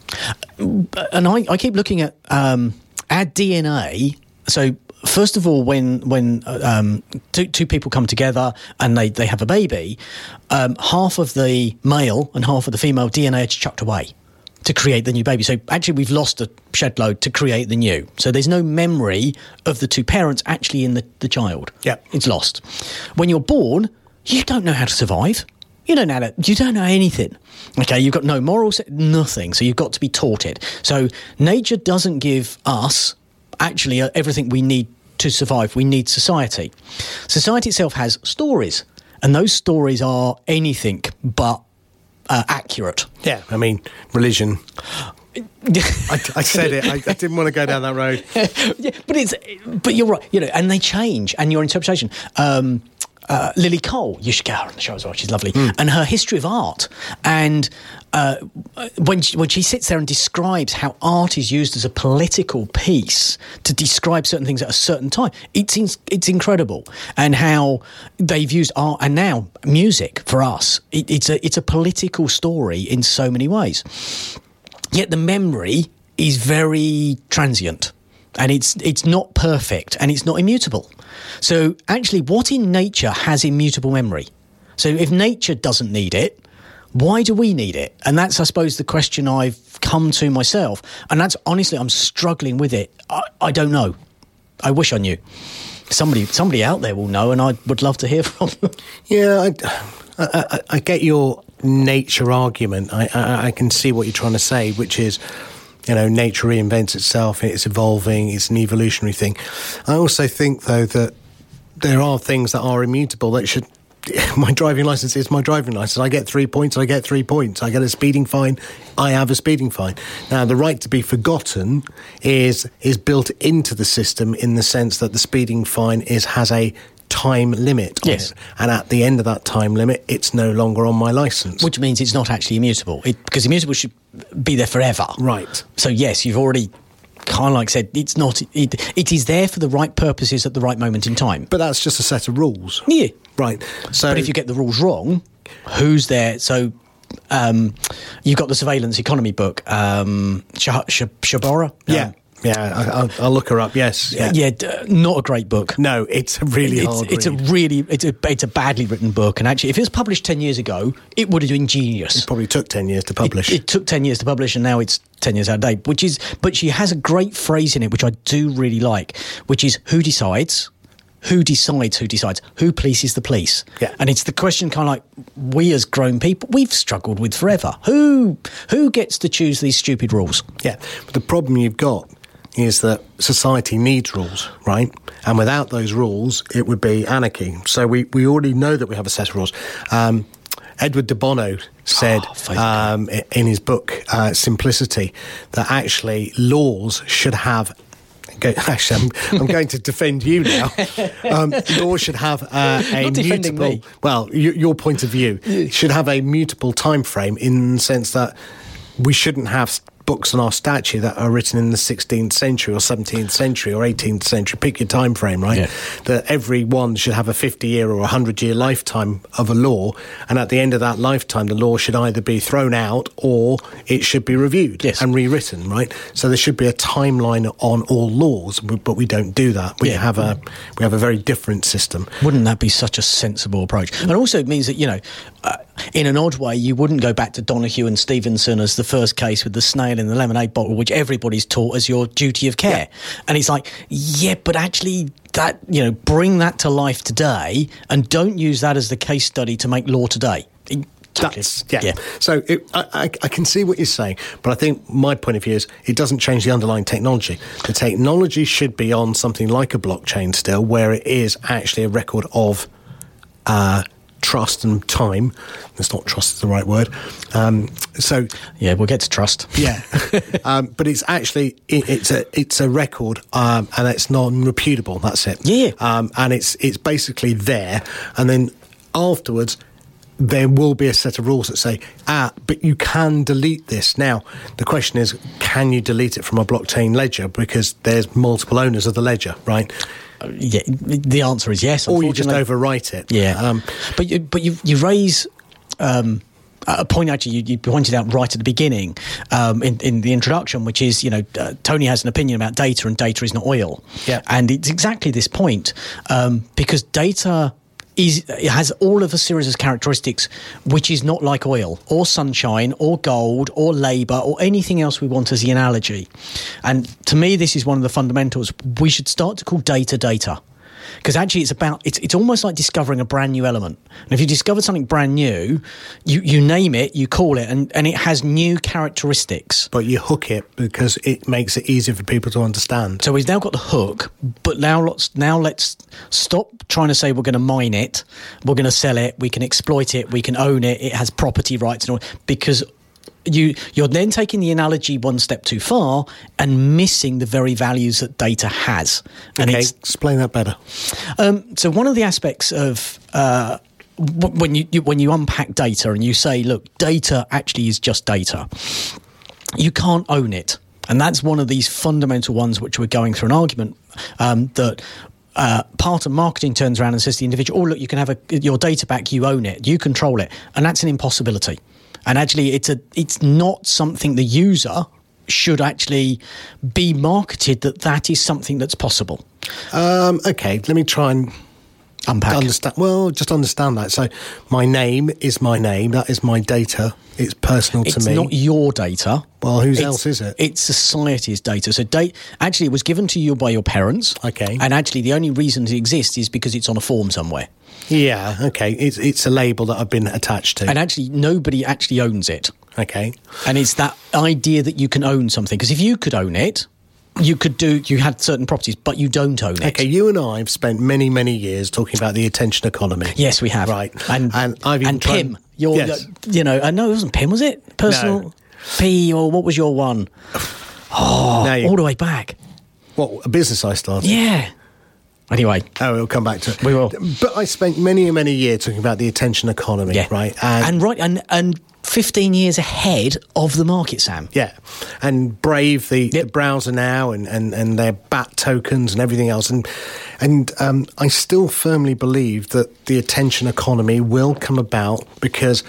and I, I keep looking at um, our DNA. So first of all, when when uh, um, two, two people come together and they, they have a baby, um, half of the male and half of the female DNA is chucked away to create the new baby. So actually, we've lost a shed load to create the new. So there's no memory of the two parents actually in the, the child. Yeah. it's lost. When you're born, you don't know how to survive. You don't know that. You don't know anything. Okay, you've got no morals, nothing. So you've got to be taught it. So nature doesn't give us actually uh, everything we need to survive. We need society. Society itself has stories, and those stories are anything but uh, accurate. Yeah, I mean, religion. I, I, said it. I, I, didn't want to go down that road. yeah, but it's but you're right. You know, and they change, and your interpretation. Um, uh, Lily Cole, you should get her on the show as well. She's lovely, mm. and her history of art, and uh, when she, when she sits there and describes how art is used as a political piece to describe certain things at a certain time, it's it's incredible, and how they've used art and now music for us. It, it's a it's a political story in so many ways. Yet the memory is very transient and it's it's not perfect and it's not immutable. So actually what in nature has immutable memory? So if nature doesn't need it, why do we need it? And that's I suppose the question I've come to myself. And that's honestly I'm struggling with it. I, I don't know. I wish I knew. Somebody somebody out there will know and I would love to hear from them. Yeah, I, I, I get your nature argument. I, I, I can see what you're trying to say, which is, you know, nature reinvents itself, it's evolving, it's an evolutionary thing. I also think, though, that there are things that are immutable that should. My driving license is my driving license. I get three points. I get three points. I get a speeding fine. I have a speeding fine. Now, the right to be forgotten is is built into the system in the sense that the speeding fine is has a time limit yes. It. And at the end of that time limit, it's no longer on my license. Which means it's not actually immutable, it, because immutable should be there forever. Right. So, yes, you've already kind of like said, it's not, it, it is there for the right purposes at the right moment in time. But that's just a set of rules. Yeah. Right. So, but if you get the rules wrong, who's there? So, um, you've got the surveillance economy book, um, Shabora. Yeah. Um, yeah, I'll, I'll, look her up. Yes, yeah, yeah not a great book. No, it's a really it's, hard. It's read. a really it's a it's a badly written book, and actually, if it was published ten years ago, it would have been genius. It probably took ten years to publish. It, it took ten years to publish, and now it's ten years out of date. Which is, but she has a great phrase in it, which I do really like, which is who decides who decides who decides who polices the police yeah. and it's the question kind of like we as grown people we've struggled with forever who who gets to choose these stupid rules yeah but the problem you've got is that society needs rules, right? And without those rules, it would be anarchy. So we, we already know that we have a set of rules. Um, Edward de Bono said oh, um, in his book uh, Simplicity that actually laws should have Actually, I'm, I'm, going to defend you now. Um, laws should have uh, a mutable. Me. Well, y- your point of view should have a mutable time frame in the sense that we shouldn't have books on our statue that are written in the 16th century or 17th century or 18th century, pick your time frame, right? Yeah. That every one should have a 50 year or 100 year lifetime of a law. And at the end of that lifetime, the law should either be thrown out or it should be reviewed yes. and rewritten, right? So there should be a timeline on all laws, but we don't do that. We yeah. have a we have a very different system. Wouldn't that be such a sensible approach? And also it means that, you know, uh, in an odd way, you wouldn't go back to Donoghue and Stevenson as the first case with the snail in the lemonade bottle, which everybody's taught as your duty of care. Yeah. And it's like, yeah, but actually, that you know, bring that to life today, and don't use that as the case study to make law today. That's, yeah. yeah. So it, I, I, can see what you're saying, but I think my point of view is it doesn't change the underlying technology. The technology should be on something like a blockchain still, where it is actually a record of uh, trust and time. That's not trust is the right word. Um, so yeah, we'll get to trust. Yeah, um, but it's actually it, it's a it's a record um, and it's non-reputable. That's it. Yeah, um, and it's it's basically there, and then afterwards. There will be a set of rules that say, ah, but you can delete this. Now, the question is, can you delete it from a blockchain ledger? Because there's multiple owners of the ledger, right? Yeah, the answer is yes. Or you just overwrite it. Yeah, um, but you, but you you raise. Um, a point actually you, you, pointed out right at the beginning um, in, in the introduction, which is you know uh, Tony has an opinion about data and data is not oil. Yeah, and it's exactly this point um, because data is it has all of a series of characteristics which is not like oil or sunshine or gold or labor or anything else we want as the analogy. And to me, this is one of the fundamentals. We should start to call data data. Because actually it's about it's it's almost like discovering a brand new element. And if you discover something brand new, you you name it, you call it, and and it has new characteristics. But you hook it because it makes it easier for people to understand. So we've now got the hook, but now let's now let's stop trying to say we're going to mine it, we're going to sell it, we can exploit it, we can own it, it has property rights and all because you you're then taking the analogy one step too far and missing the very values that data has. And okay, explain that better. um, so one of the aspects of uh, w- when you, you when you unpack data and you say, look, data actually is just data. You can't own it, and that's one of these fundamental ones which we're going through an argument um, that. Uh, part of marketing turns around and says to the individual, "Oh, look, you can have a, your data back. You own it. You control it," and that's an impossibility. And actually, it's a it's not something the user should actually be marketed that that is something that's possible. Um, okay, let me try and Unpack. understand. Well, just understand that. So, my name is my name. That is my data. It's personal It's to me. It's not your data. Well, whose It's- else is it? It's society's data. So, date actually, it was given to you by your parents. Okay. And actually, the only reason it exists is because it's on a form somewhere. Yeah. Okay. It's it's a label that I've been attached to. And actually, nobody actually owns it. okay. And it's that idea that you can own something. Because if you could own it, you could do. You had certain properties, but you don't own it. Okay, you and I have spent many, many years talking about the attention economy. Yes, we have. Right. And And I've even and tried- Pim, your Yes. you know, uh, i know it wasn't Pim, was it? Personal No. P or what was your one? you, oh, All the way back. what a business I started. Yeah. Anyway, Oh, we'll come back to it. We will. But I spent many, many years talking about the attention economy, yeah, right? and right, and and fifteen years ahead of the market, Sam. Yeah, and Brave, the, Yep. the browser now, and, and, and their BAT tokens and everything else, and and um, I still firmly believe that the attention economy will come about because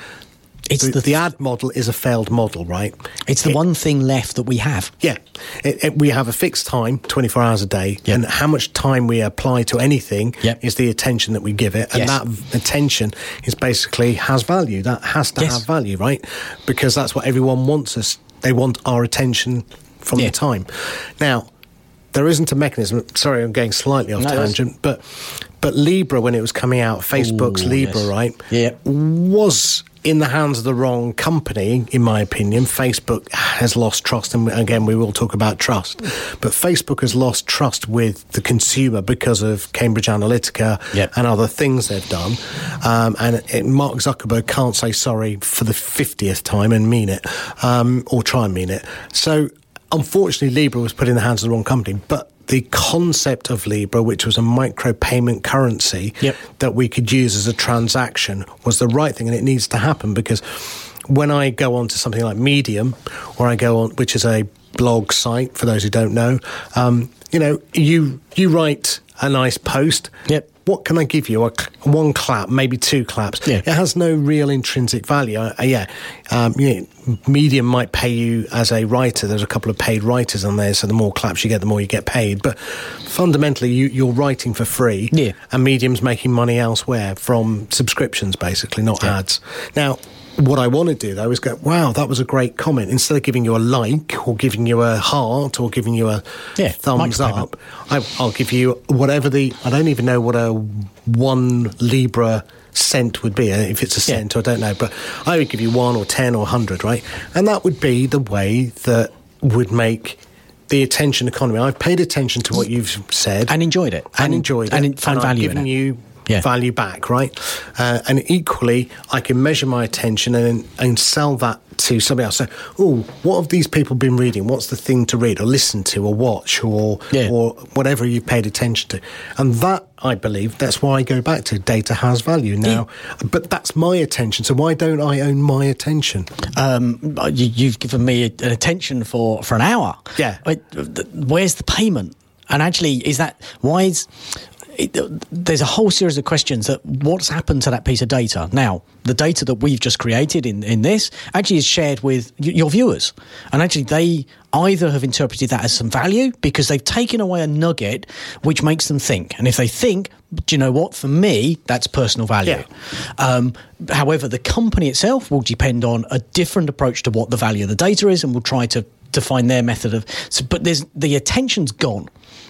It's the, the- the ad model is a failed model, right? It's the It- one thing left that we have. Yeah, it, it, we have a fixed time, twenty four hours a day, Yep. and how much time we apply to anything Yep. is the attention that we give it, and Yes. that attention is basically has value. That has to Yes. have value, right? Because that's what everyone wants us. They want our attention from Yeah. the time. Now, there isn't a mechanism. Sorry, I'm going slightly off No, tangent, but but Libra when it was coming out, Facebook's Ooh, Libra, yes. right? Yeah. was in the hands of the wrong company, in my opinion. Facebook has lost trust, and again, we will talk about trust. But Facebook has lost trust with the consumer because of Cambridge Analytica Yep. and other things they've done. Um, and it, Mark Zuckerberg can't say sorry for the 50th time and mean it, um, or try and mean it. So, unfortunately, Libra was put in the hands of the wrong company. But the concept of Libra, which was a micro payment currency Yep. that we could use as a transaction, was the right thing, and it needs to happen because when I go on to something like Medium, or I go on, which is a blog site for those who don't know, um, you know, you you write a nice post. Yep. What can I give you? A, one clap, maybe two claps. Yeah. It has no real intrinsic value. Uh, yeah, um, yeah, Medium might pay you as a writer. There's a couple of paid writers on there, so the more claps you get, the more you get paid. But fundamentally, you, you're writing for free, Yeah. and Medium's making money elsewhere from subscriptions, basically, not Yeah. ads. Now, what I want to do though is go, wow, that was a great comment. Instead of giving you a like or giving you a heart or giving you a Yeah, thumbs up, I, I'll give you whatever the. I don't even know what a one Libra cent would be. uh, If it's a Yeah. cent, I don't know, but I would give you one or ten or hundred, right? And that would be the way that would make the attention economy. I've paid attention to what you've said And enjoyed it. and, And- enjoyed and it, found I've value in it. you Yeah. value back, right? Uh, and equally, I can measure my attention and and sell that to somebody else. So, oh, what have these people been reading? What's the thing to read or listen to or watch or Yeah. or whatever you've paid attention to? And that, I believe, that's why I go back to data has value now. But that's my attention. So why don't I own my attention? Um, you, you've given me an attention for, for an hour. Yeah. Where's the payment? And actually, is that why is it, there's a whole series of questions that what's happened to that piece of data now the data that we've just created in, in this actually is shared with y- your viewers and actually they either have interpreted that as some value because they've taken away a nugget which makes them think and if they think do you know what for me that's personal value Yeah. um, however the company itself will depend on a different approach to what the value of the data is and will try to to find their method of. So, but there's the attention's gone.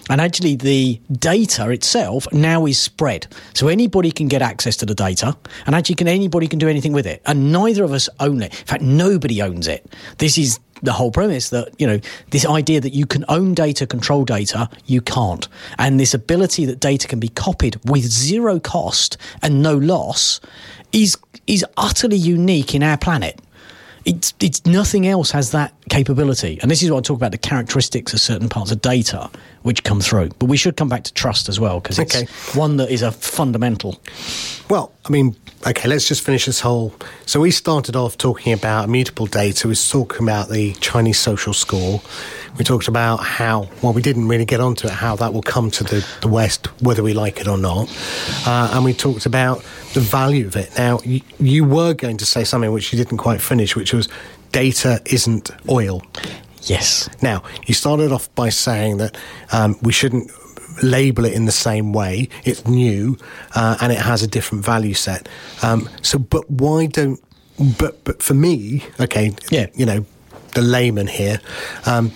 And actually, the data itself now is spread, so anybody can get access to the data, and actually, can anybody can do anything with it. And neither of us own it. In fact, nobody owns it. This is the whole premise that you know this idea that you can own data, control data, you can't, and this ability that data can be copied with zero cost and no loss is is utterly unique in our planet it's, it's nothing else has that capability. And this is what I talk about the characteristics of certain parts of data which come through. But we should come back to trust as well because it's okay. one that is a fundamental. Well, I mean, okay, let's just finish this whole. So we started off talking about immutable data. We was talking about the Chinese social score. We talked about how, well, we didn't really get onto it, how that will come to the, the West, whether we like it or not. Uh, and we talked about the value of it. Now, you, you were going to say something which you didn't quite finish, which was data isn't oil. Yes. Now, you started off by saying that um, we shouldn't label it in the same way. It's new uh, and it has a different value set. Um, so, but why don't? But but for me, okay, yeah. you know, the layman here. Um,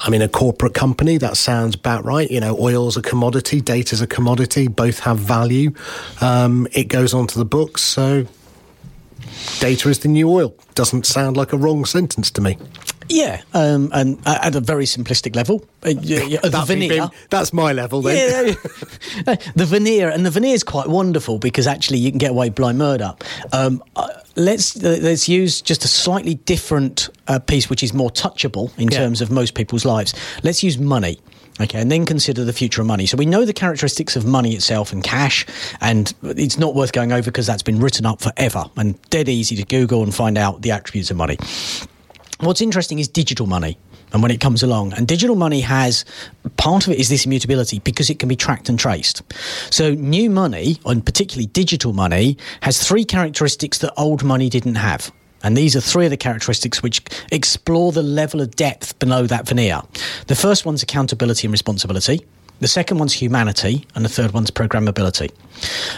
I'm in a corporate company. That sounds about right. You know, oil's a commodity, data's a commodity. Both have value. Um, it goes onto the books. So, data is the new oil. Doesn't sound like a wrong sentence to me. Yeah, um, and at a very simplistic level, uh, the veneer. that's my level then. Yeah, the veneer, and the veneer is quite wonderful because actually you can get away blind murder. Um, uh, let's uh, let's use just a slightly different uh, piece, which is more touchable in yeah. terms of most people's lives. Let's use money. Okay, and then consider the future of money. So we know the characteristics of money itself and cash, and it's not worth going over because that's been written up forever and dead easy to Google and find out the attributes of money. What's interesting is digital money and when it comes along. And digital money has part of it is this immutability because it can be tracked and traced. So new money, and particularly digital money, has three characteristics that old money didn't have. And these are three of the characteristics which explore the level of depth below that veneer. The first one's accountability and responsibility. The second one's humanity, and the third one's programmability.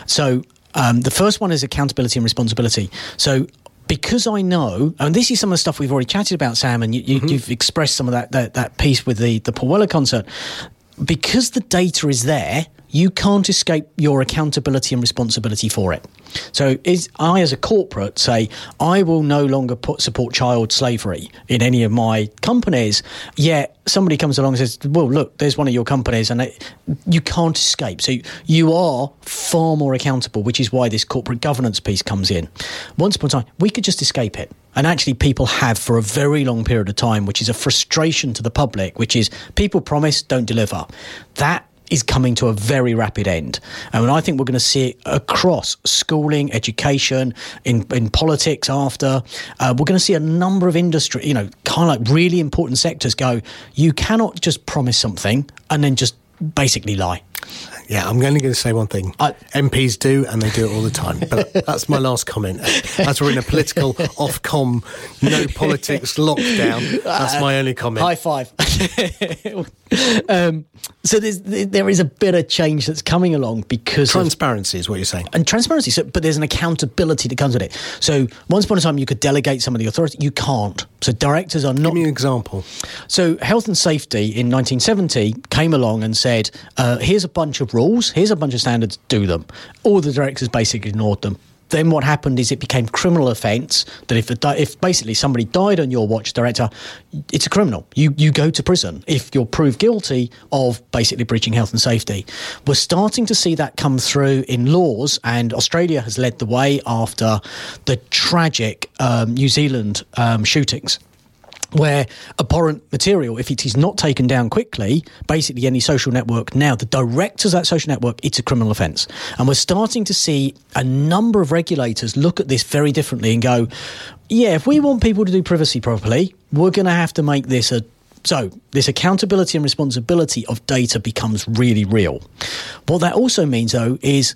So um, the first one is accountability and responsibility. So because I know, and this is some of the stuff we've already chatted about, Sam, and you, have mm-hmm. expressed some of that, that, that piece with the, the Paul Weller concert. Because the data is there, you can't escape your accountability and responsibility for it. So, is I, as a corporate, say I will no longer put, support child slavery in any of my companies. Yet somebody comes along and says, "Well, look, there's one of your companies," and it, you can't escape. So you are far more accountable, which is why this corporate governance piece comes in. Once upon a time, we could just escape it. And actually, people have for a very long period of time, which is a frustration to the public, which is people promise, don't deliver. That is coming to a very rapid end. And I think we're going to see it across schooling, education, in, in politics after. Uh, we're going to see a number of industry, you know, kind of like really important sectors go, you cannot just promise something and then just basically lie. Yeah, I'm only going to say one thing. I, MPs do, and they do it all the time. But that's my last comment. As we're in a political Ofcom, no politics lockdown, that's my only comment. High five. um, so there's, there is a bit of change that's coming along because transparency of, is what you're saying, and transparency. So, but there's an accountability that comes with it. So once upon a time, you could delegate some of the authority. You can't. So directors are not. Give me an example. So health and safety in 1970 came along and said, uh, "Here's a bunch of rules. Here's a bunch of standards. Do them." All the directors basically ignored them then what happened is it became criminal offence that if if basically somebody died on your watch, director, it's a criminal. You you go to prison if you're proved guilty of basically breaching health and safety. We're starting to see that come through in laws, and Australia has led the way after the tragic um, New Zealand um, shootings where abhorrent material, if it is not taken down quickly, basically any social network now, the directors of that social network, it's a criminal offence. And we're starting to see a number of regulators look at this very differently and go, yeah, if we want people to do privacy properly, we're going to have to make this a so, this accountability and responsibility of data becomes really real. What that also means, though, is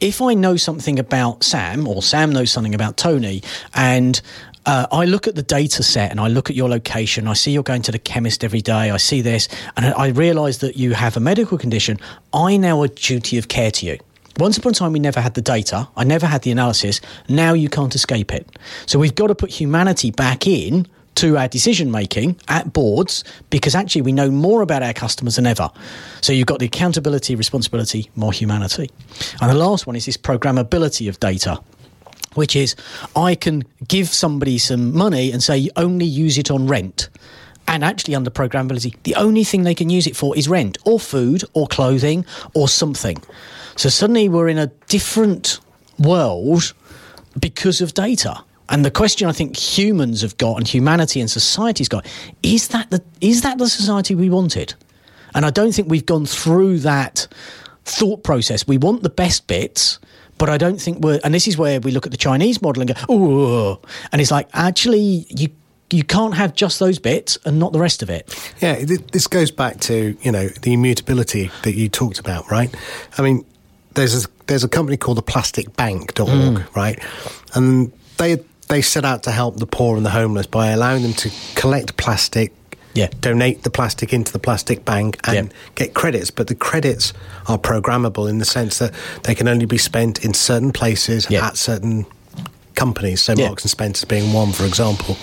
if I know something about Sam or Sam knows something about Tony and uh, I look at the data set and I look at your location. I see you're going to the chemist every day. I see this, and I realise that you have a medical condition. I now a duty of care to you. Once upon a time, we never had the data. I never had the analysis. Now you can't escape it. So we've got to put humanity back in to our decision making at boards because actually we know more about our customers than ever. So you've got the accountability, responsibility, more humanity. And the last one is this programmability of data which is I can give somebody some money and say only use it on rent. And actually, under programmability, the only thing they can use it for is rent or food or clothing or something. So suddenly we're in a different world because of data. And the question I think humans have got and humanity and society's got is that the, is that the society we wanted? And I don't think we've gone through that thought process. We want the best bits, but I don't think we're. And this is where we look at the Chinese model and go, oh, and it's like actually you you can't have just those bits and not the rest of it. Yeah, this goes back to you know the immutability that you talked about, right? I mean, there's a, there's a company called the PlasticBank.org, mm. right, and they they set out to help the poor and the homeless by allowing them to collect plastic. Yeah. Donate the plastic into the plastic bank and yeah. get credits, but the credits are programmable in the sense that they can only be spent in certain places yeah. at certain companies, so yeah. Marks and Spencer being one, for example.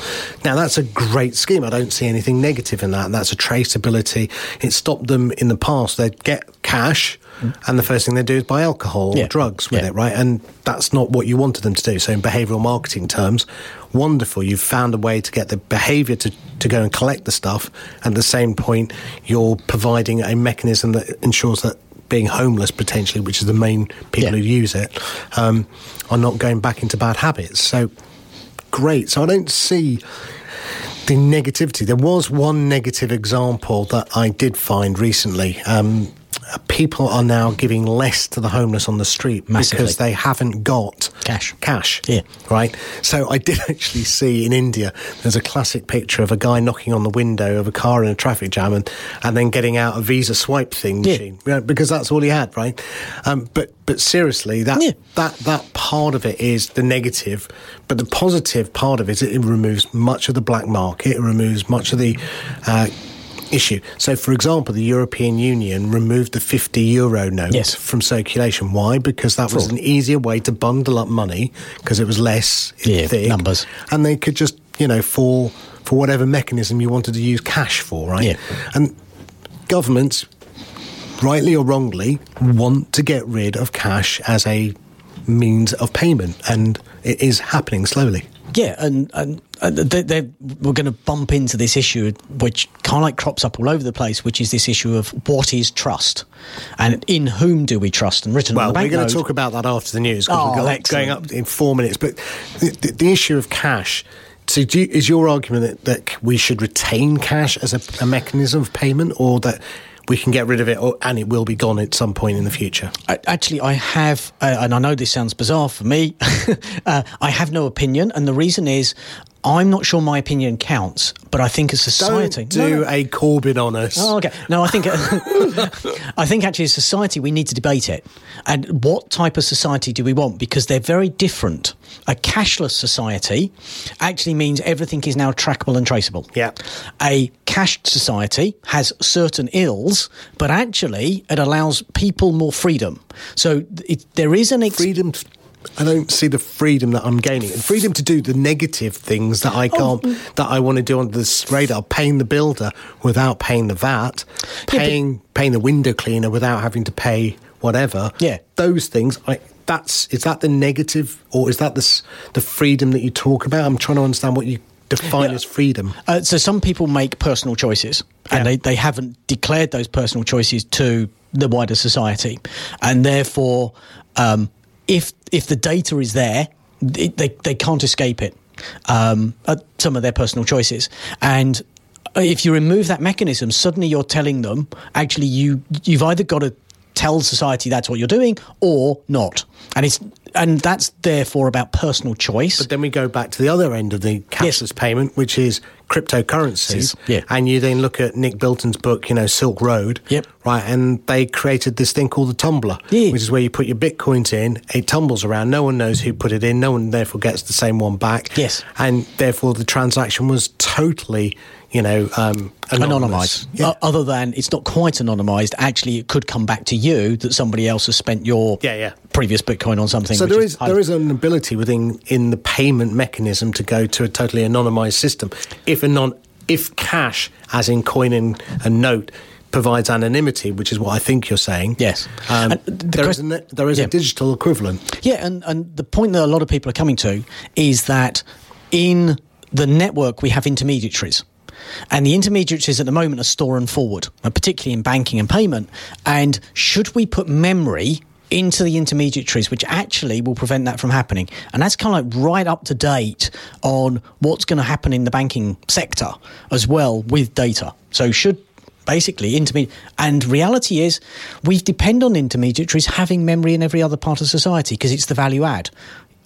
Now, that's a great scheme. I don't see anything negative in that. That's a traceability. It stopped them in the past. They'd get cash. And the first thing they do is buy alcohol yeah. or drugs with yeah. it, right? And that's not what you wanted them to do. So, in behavioral marketing terms, wonderful. You've found a way to get the behavior to, to go and collect the stuff. At the same point, you're providing a mechanism that ensures that being homeless potentially, which is the main people yeah. who use it, um, are not going back into bad habits. So great. So I don't see the negativity. There was one negative example that I did find recently. Um, people are now giving less to the homeless on the street Massively. because they haven't got cash. Cash. Yeah. Right. So I did actually see in India, there's a classic picture of a guy knocking on the window of a car in a traffic jam and, and then getting out a Visa swipe thing machine because that's all he had. Right. Um, but but seriously, that yeah. that that part of it is the negative, but the positive part of it, it removes much of the black market. It removes much of the uh, issue. So, for example, the European Union removed the 50 euro note yes. from circulation. Why? Because that was an easier way to bundle up money because it was less yeah, thick, numbers, and they could just you know for for whatever mechanism you wanted to use cash for, right? Yeah. And governments, rightly or wrongly, want to get rid of cash as a means of payment, and it is happening slowly. Yeah, and, and, they, they, we're going to bump into this issue, which kind of like crops up all over the place, which is this issue of what is trust, and in whom do we trust? And written well, we're going to talk about that after the news because oh, we're going up in four minutes. But the, the, the issue of cash. So, you, is your argument that, that we should retain cash as a, a mechanism of payment, or that we can get rid of it or, and it will be gone at some point in the future? Actually, I have, uh, and I know this sounds bizarre for me, uh, I have no opinion. And the reason is I'm not sure my opinion counts, but I think as society, Don't do no, no. a Corbyn on us. Oh, okay. No, I think I think actually as society we need to debate it. And what type of society do we want? Because they're very different. A cashless society actually means everything is now trackable and traceable. Yeah. A cashed society has certain ills, but actually it allows people more freedom. So it, there is an ex- freedom I don't see the freedom that I'm gaining and freedom to do the negative things that I oh, can't, oh. that I want to do on this radar, paying the builder without paying the VAT, paying, yeah, paying the window cleaner without having to pay whatever. Yeah. Those things, I, that's, is that the negative or is that the, the freedom that you talk about? I'm trying to understand what you define yeah. as freedom. Uh, so some people make personal choices and yeah. they, they haven't declared those personal choices to the wider society. And therefore, um, if if the data is there, it, they they can't escape it. Um, some of their personal choices, and if you remove that mechanism, suddenly you're telling them actually you you've either got to tell society that's what you're doing or not, and it's and that's therefore about personal choice. But then we go back to the other end of the cashless yes. payment, which is cryptocurrencies. Yeah. And you then look at Nick Bilton's book, you know, Silk Road. Yep. Right. And they created this thing called the tumbler, yeah. which is where you put your bitcoins in, it tumbles around. No one knows who put it in. No one therefore gets the same one back. Yes. And therefore the transaction was totally you know, um, anonymized. Yeah. other than it's not quite anonymized. Actually, it could come back to you that somebody else has spent your yeah, yeah. Previous Bitcoin on something. So there is, is there is an ability within in the payment mechanism to go to a totally anonymized system if a non if cash, as in coin and, and note, provides anonymity, which is what I think you're saying. Yes. Um, the there, quest- is, a, there is yeah. a digital equivalent. Yeah, and, and the point that a lot of people are coming to is that in the network we have intermediaries. And the intermediaries at the moment are store and forward, particularly in banking and payment. And should we put memory into the intermediaries, which actually will prevent that from happening. And that's kind of like right up to date on what's going to happen in the banking sector as well with data. So should basically intermediate and reality is we depend on intermediaries having memory in every other part of society because it's the value add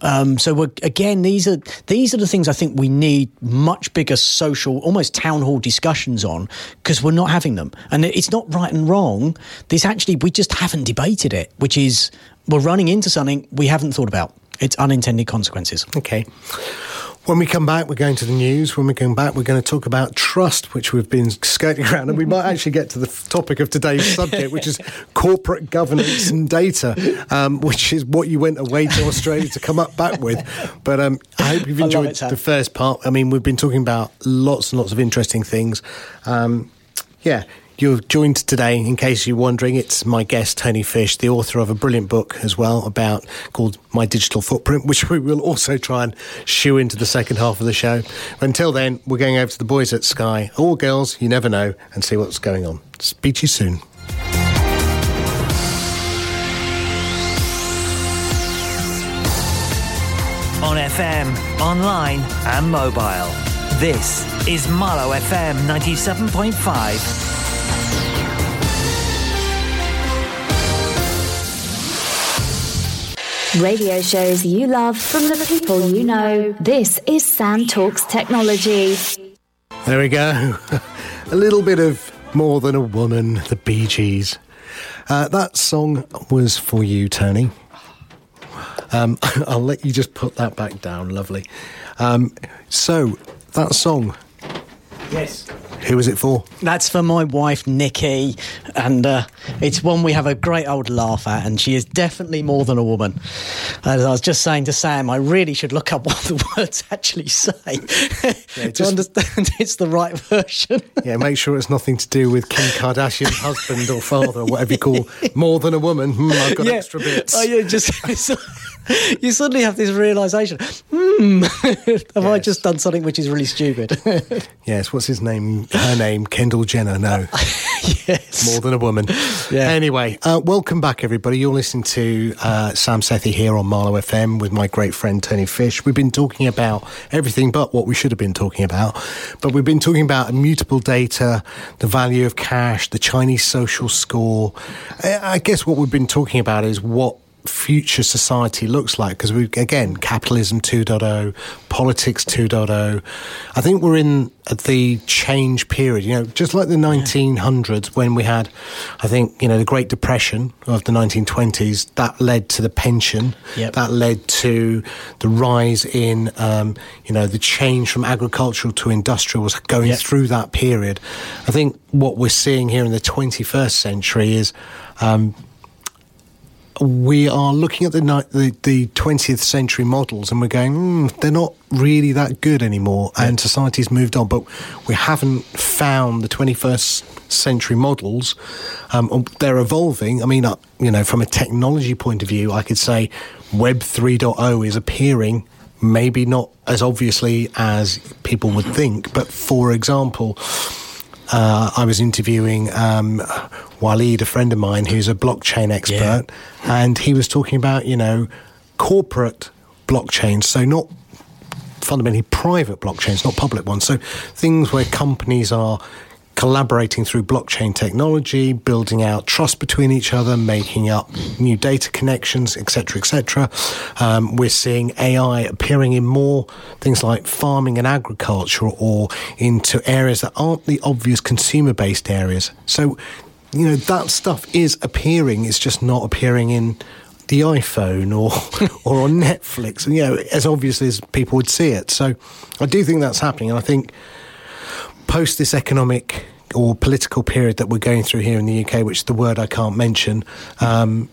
um, so again, these are these are the things I think we need much bigger social, almost town hall discussions on because we're not having them. And it's not right and wrong. This actually we just haven't debated it, which is we're running into something we haven't thought about. It's unintended consequences. Okay. When we come back, we're going to the news. When we come back, we're going to talk about trust, which we've been skirting around, and we might actually get to the topic of today's subject, which is corporate governance and data, um, which is what you went away to Australia to come up back with. But um, I hope you've enjoyed it, the first part. I mean, we've been talking about lots and lots of interesting things. Um, yeah, you're joined today, in case you're wondering, it's my guest, Tony Fish, the author of a brilliant book as well about called My Digital Footprint, which we will also try and shoe into the second half of the show. Until then, we're going over to the boys at Sky, or girls, you never know, and see what's going on. Speak to you soon. On FM, online, and mobile. This is Marlow FM 97.5. Radio shows you love from the people you know. This is Sam Talks Technology. There we go. a little bit of More Than a Woman, the Bee Gees. Uh, that song was for you, Tony. Um, I'll let you just put that back down. Lovely. Um, so, that song. Yes. Who is it for? That's for my wife, Nikki, and uh, it's one we have a great old laugh at, and she is definitely more than a woman. As I was just saying to Sam, I really should look up what the words actually say yeah, to understand it's the right version. yeah, make sure it's nothing to do with Kim Kardashian's husband or father or whatever you call more than a woman. Hmm, I've got yeah. extra bits. Oh, yeah, just you suddenly have this realization. Hmm, have yes. I just done something which is really stupid? yes. What's his name? her name, Kendall Jenner. No, yes, more than a woman. Yeah. Anyway, uh, welcome back, everybody. You're listening to uh, Sam Sethi here on Marlow FM with my great friend Tony Fish. We've been talking about everything but what we should have been talking about, but we've been talking about immutable data, the value of cash, the Chinese social score. I guess what we've been talking about is what future society looks like because we again capitalism 2.0 politics 2.0 i think we're in the change period you know just like the 1900s when we had i think you know the great depression of the 1920s that led to the pension yep. that led to the rise in um, you know the change from agricultural to industrial was going yep. through that period i think what we're seeing here in the 21st century is um, we are looking at the, the, the 20th century models and we're going, mm, they're not really that good anymore, yeah. and society's moved on. But we haven't found the 21st century models. Um, they're evolving. I mean, uh, you know, from a technology point of view, I could say Web 3.0 is appearing. Maybe not as obviously as people would think, but for example, uh, I was interviewing um, Waleed, a friend of mine who's a blockchain expert, yeah. and he was talking about, you know, corporate blockchains, so not fundamentally private blockchains, not public ones. So things where companies are collaborating through blockchain technology, building out trust between each other, making up new data connections, etc., etc. Um, we're seeing AI appearing in more things like farming and agriculture, or into areas that aren't the obvious consumer-based areas. So, you know, that stuff is appearing. It's just not appearing in the iPhone or or on Netflix, and you know, as obviously as people would see it. So, I do think that's happening, and I think post this economic or political period that we're going through here in the UK, which is the word I can't mention, um,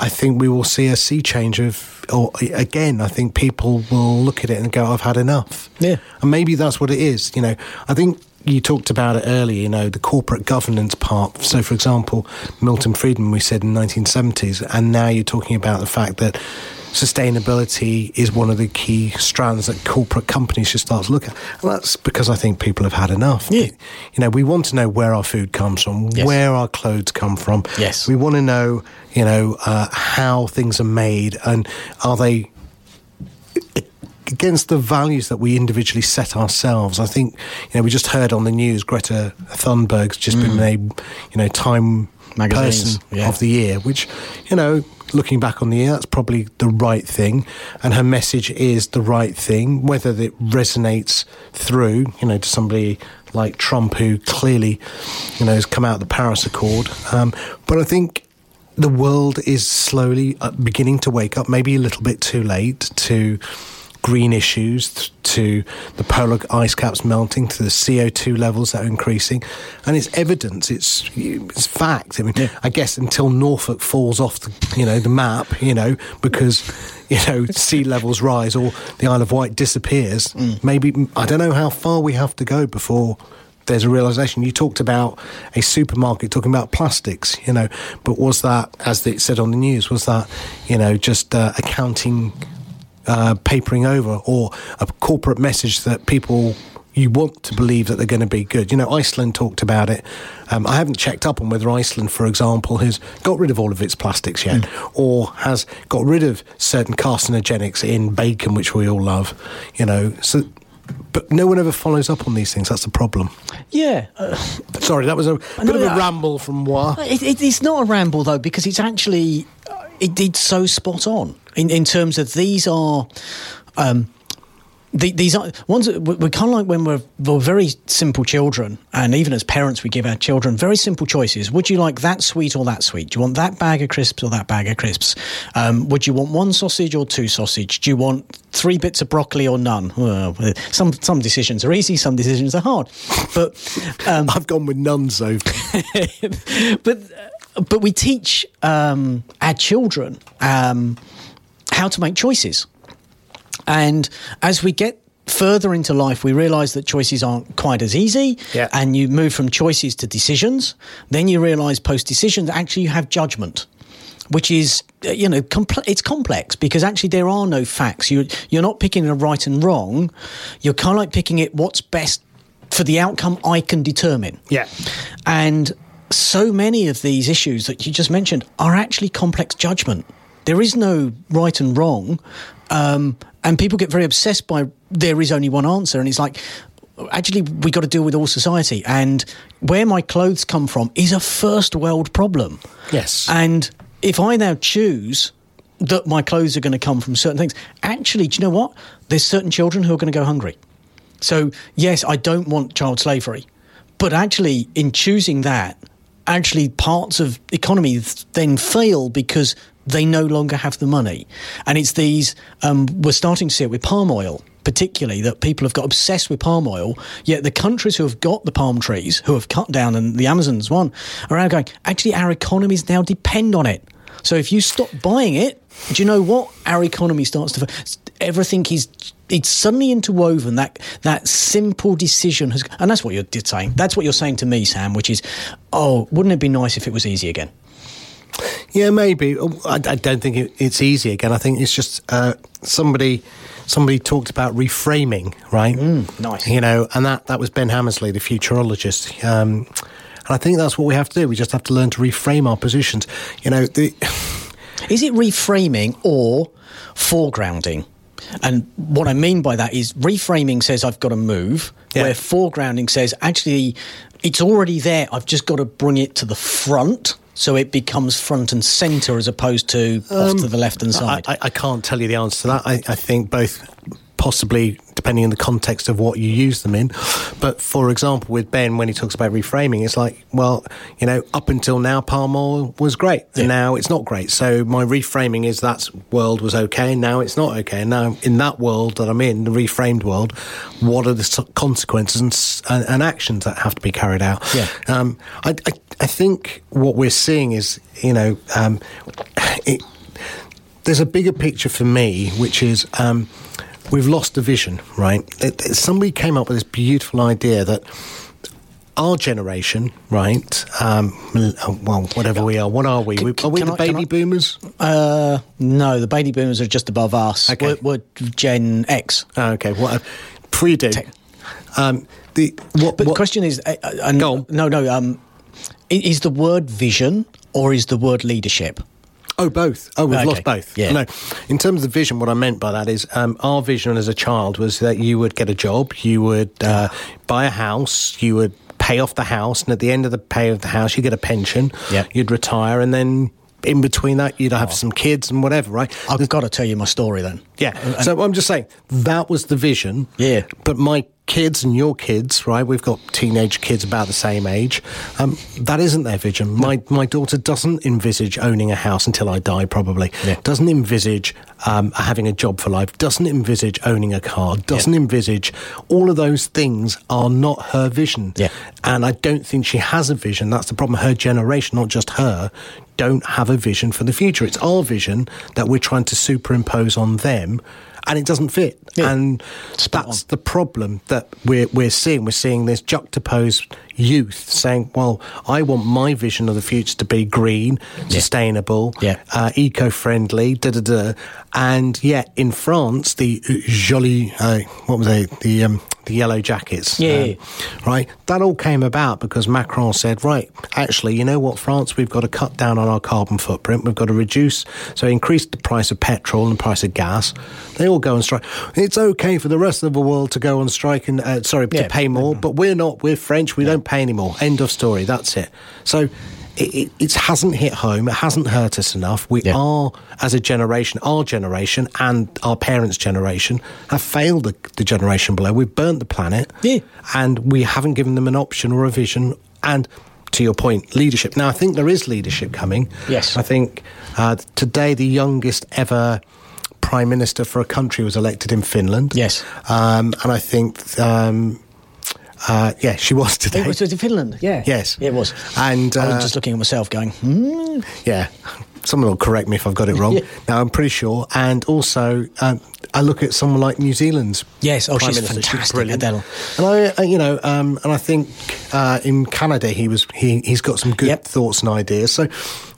I think we will see a sea change of, or again, I think people will look at it and go, I've had enough. Yeah. And maybe that's what it is. You know, I think you talked about it earlier, you know, the corporate governance part. So, for example, Milton Friedman, we said in the 1970s, and now you're talking about the fact that sustainability is one of the key strands that corporate companies should start to look at. And that's because I think people have had enough. Yeah. You know, we want to know where our food comes from, Yes. where our clothes come from. Yes. We want to know, you know, uh, how things are made and are they against the values that we individually set ourselves. I think, you know, we just heard on the news Greta Thunberg's just been named, you know, Time Mm. Magazines, Person yeah. of the Year, which, you know, looking back on the year, that's probably the right thing. And her message is the right thing, whether it resonates through, you know, to somebody like Trump, who clearly, you know, has come out of the Paris Accord. Um, but I think the world is slowly uh, beginning to wake up, maybe a little bit too late to green issues, to the polar ice caps melting, to the CO2 levels that are increasing. And it's evidence, it's, it's fact. I mean, I guess until Norfolk falls off the, you know, the map, you know, because, you know, sea levels rise or the Isle of Wight disappears, maybe, I don't know how far we have to go before there's a realization. You talked about a supermarket talking about plastics, you know, but was that, as it said on the news, was that, you know, just uh, accounting uh, papering over or a corporate message that people you want to believe that they're going to be good. You know, Iceland talked about it. Um, I haven't checked up on whether Iceland, for example, has got rid of all of its plastics yet, or has got rid of certain carcinogenics in bacon, which we all love. You know, so. But no one ever follows up on these things. That's the problem. Yeah. Uh, Sorry, that was a bit know of a ramble from moi. It, it, it's not a ramble though, because it's actually uh, it, it's so spot on in, in terms of these are. Um, the, these are ones that we- we're kind of like when we're, we're very simple children, and even as parents, we give our children very simple choices. Would you like that sweet or that sweet? Do you want that bag of crisps or that bag of crisps? Um, would you want one sausage or two sausage? Do you want three bits of broccoli or none? Well, some some decisions are easy, some decisions are hard, but um, I've gone with none so far. but but we teach um, our children um, how to make choices, and as we get further into life, we realise that choices aren't quite as easy, Yeah. and you move from choices to decisions. Then you realise post decision that actually you have judgment. Which is, uh, you know, compl- it's complex because actually there are no facts. You, you're not picking a right and wrong. You're kind of like picking it what's best for the outcome I can determine. Yeah. And so many of these issues that you just mentioned are actually complex judgment. There is no right and wrong. Um, and people get very obsessed by there is only one answer. And it's like, actually, we got to deal with all society. And where my clothes come from is a first world problem. Yes. And if I now choose that my clothes are going to come from certain things, actually, do you know what? There's certain children who are going to go hungry. So, yes, I don't want child slavery. But actually, in choosing that, actually parts of economy then fail because they no longer have the money. And it's these, um, we're starting to see it with palm oil. Particularly, that people have got obsessed with palm oil, yet the countries who have got the palm trees, who have cut down, and the Amazon's one, are now going, actually, our economies now depend on it. So if you stop buying it, do you know what? Our economy starts to. Everything is. It's suddenly interwoven. That that simple decision has, and that's what you're saying. That's what you're saying to me, Sam. Which is, oh, wouldn't it be nice if it was easy again? Yeah, maybe. Oh, I, I don't think it, it's easy again. I think it's just uh, somebody somebody talked about reframing, right? nice. You know, and that, that was Ben Hammersley, the futurologist. Um, and I think that's what we have to do. We just have to learn to reframe our positions. You know, the, Is it reframing or foregrounding? And what I mean by that is reframing says I've got to move, Yeah. where foregrounding says actually it's already there. I've just got to bring it to the front so it becomes front and centre as opposed to off to um, the left and side. I, I, I can't tell you the answer to that. I, I think both possibly depending on the context of what you use them in. But for example, with Ben, when he talks about reframing, it's like, well, you know, up until now, palm oil was great, and now it's not great. So my reframing is that world was okay, and now it's not okay. And now in that world that I'm in, the reframed world, what are the consequences and, and, and actions that have to be carried out? Yeah. Um, I, I, I think what we're seeing is, you know, um, it, there's a bigger picture for me, which is um, we've lost the vision, right? It, it, somebody came up with this beautiful idea that our generation, right? Um, well, whatever we are, what are we? Can, are we the I, baby boomers? Uh, no, the baby boomers are just above us. Okay. We're, we're Gen X. Oh, okay, what pre do? Um, the what, but what, the question is, uh, uh, Go no, no. Um, is the word vision or is the word leadership? Oh, both. Oh, we've Okay. lost both. Yeah. No, in terms of vision, what I meant by that is um, our vision as a child was that you would get a job, you would uh, buy a house, you would pay off the house, and at the end of the pay of the house, you get a pension. Yeah. You'd retire, and then in between that, you'd have some kids and whatever, right? I've got to tell you my story then. Yeah. So I'm just saying that was the vision. Yeah. But my kids and your kids, right? We've got teenage kids about the same age. Um, that isn't their vision. My my daughter doesn't envisage owning a house until I die, probably. Yeah. Doesn't envisage um, having a job for life. Doesn't envisage owning a car. Doesn't envisage all of those things are not her vision. Yeah. And I don't think she has a vision. That's the problem. Her generation, not just her, don't have a vision for the future. It's our vision that we're trying to superimpose on them, and it doesn't fit. Yeah. And Spot that's on. the problem that we're we're seeing. We're seeing this juxtaposed youth saying, "Well, I want my vision of the future to be green, sustainable, Yeah. uh, eco-friendly, da da da." And yet, in France, the uh, jolly, uh, what were they? The um, the yellow jackets, Yeah, um, right? That all came about because Macron said, right, actually, you know what, France, we've got to cut down on our carbon footprint. We've got to reduce, so increase the price of petrol and the price of gas. They all go on strike. It's okay for the rest of the world to go on strike and, uh, sorry, Yeah. to pay more, but we're not. We're French. We don't pay anymore. End of story. That's it. So it, it, it hasn't hit home. It hasn't hurt us enough. We Yeah. are, as a generation, our generation and our parents' generation have failed the, the generation below. We've burnt the planet Yeah. and we haven't given them an option or a vision. And to your point, leadership. Now, I think there is leadership coming. Yes. I think uh, today the youngest ever prime minister for a country was elected in Finland. Yes. Um, and I think, um, uh, yeah, she was today. It was in Finland, yeah. Yes. It was. And, I uh, was just looking at myself going, hmm. Yeah. Someone will correct me if I've got it wrong. Yeah. Now, I'm pretty sure. And also, um, I look at someone like New Zealand's. Yes, oh, Prime she's Minister. fantastic, brilliant. Adele. And I, uh, you know, um, and I think uh, in Canada he was he he's got some good Yep. thoughts and ideas. So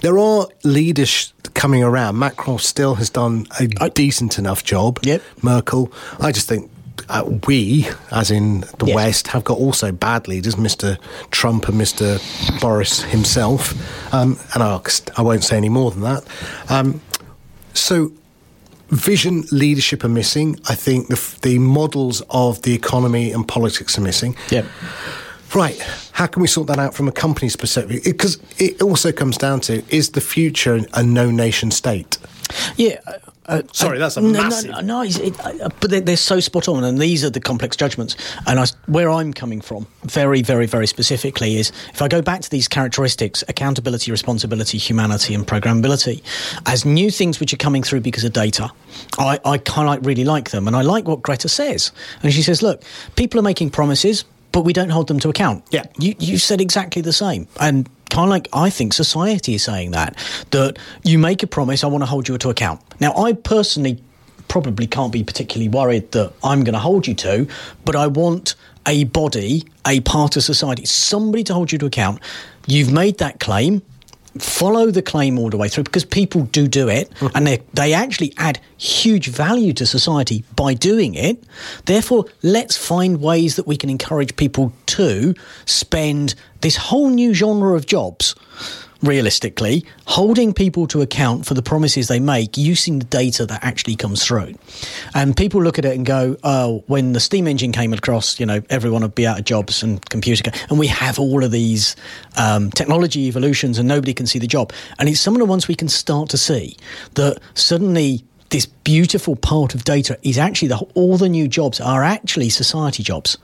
there are leaders coming around. Macron still has done a I- decent enough job. Yep. Merkel, I just think. Uh, we, as in the Yes. West, have got also bad leaders, Mr. Trump and Mr. Boris himself. Um, and I, I won't say any more than that. Um, so, vision, leadership are missing. I think the, the models of the economy and politics are missing. Yeah. Right. How can we sort that out from a company's perspective? Because it, also comes down to is the future a no nation state? Yeah. Uh, Sorry, uh, that's a no, massive- No, no, it, uh, but they're, they're so spot on, and these are the complex judgments. And I, where I'm coming from, very, very, very specifically, is if I go back to these characteristics accountability, responsibility, humanity, and programmability as new things which are coming through because of data, I, I kind of really like them. And I like what Greta says. And she says, look, people are making promises, but we don't hold them to account. Yeah. You, you said exactly the same. And kind of like I think society is saying that, that you make a promise, I want to hold you to account. Now, I personally probably can't be particularly worried that I'm going to hold you to, but I want a body, a part of society, somebody to hold you to account. You've made that claim. Follow the claim all the way through because people do do it mm-hmm. and they, they actually add huge value to society by doing it. Therefore, let's find ways that we can encourage people to spend this whole new genre of jobs realistically, holding people to account for the promises they make using the data that actually comes through. And people look at it and go, oh, when the steam engine came across, you know, everyone would be out of jobs and computer. ca- And we have all of these um, technology evolutions and nobody can see the job. And it's some of the ones we can start to see that suddenly this beautiful part of data is actually the, all the new jobs are actually society jobs.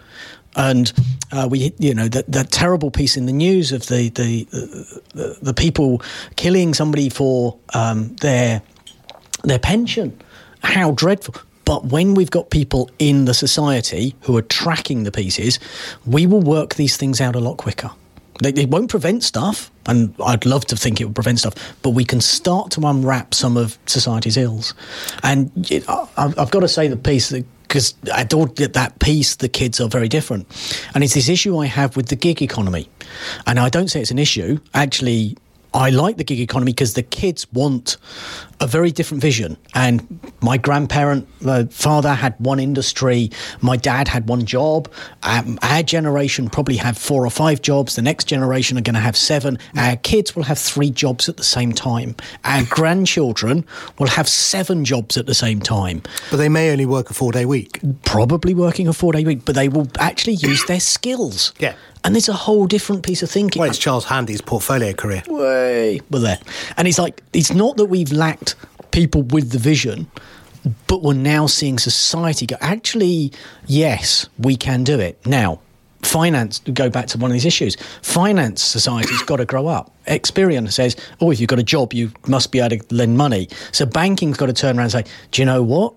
And uh, we, you know, that, that terrible piece in the news of the the, the, the people killing somebody for um, their their pension. How dreadful! But when we've got people in the society who are tracking the pieces, we will work these things out a lot quicker. They, they won't prevent stuff, and I'd love to think it would prevent stuff, but we can start to unwrap some of society's ills. And it, I, I've got to say, the piece that because I don't get that piece, the kids are very different. And it's this issue I have with the gig economy. And I don't say it's an issue. Actually, I like the gig economy because the kids want a very different vision. And my grandparent, uh, father had one industry, my dad had one job. Um, our generation probably have four or five jobs. The next generation are going to have seven. Our kids will have three jobs at the same time. Our grandchildren will have seven jobs at the same time. But they may only work a four day week. Probably working a four day week, but they will actually use their skills. Yeah. And there's a whole different piece of thinking. Well, it's Charles Handy's portfolio career. Well, there. And it's like, it's not that we've lacked people with the vision, but we're now seeing society go, actually, yes, we can do it. Now, finance, go back to one of these issues, finance society's got to grow up. Experian says, oh, if you've got a job, you must be able to lend money. So banking's got to turn around and say, do you know what?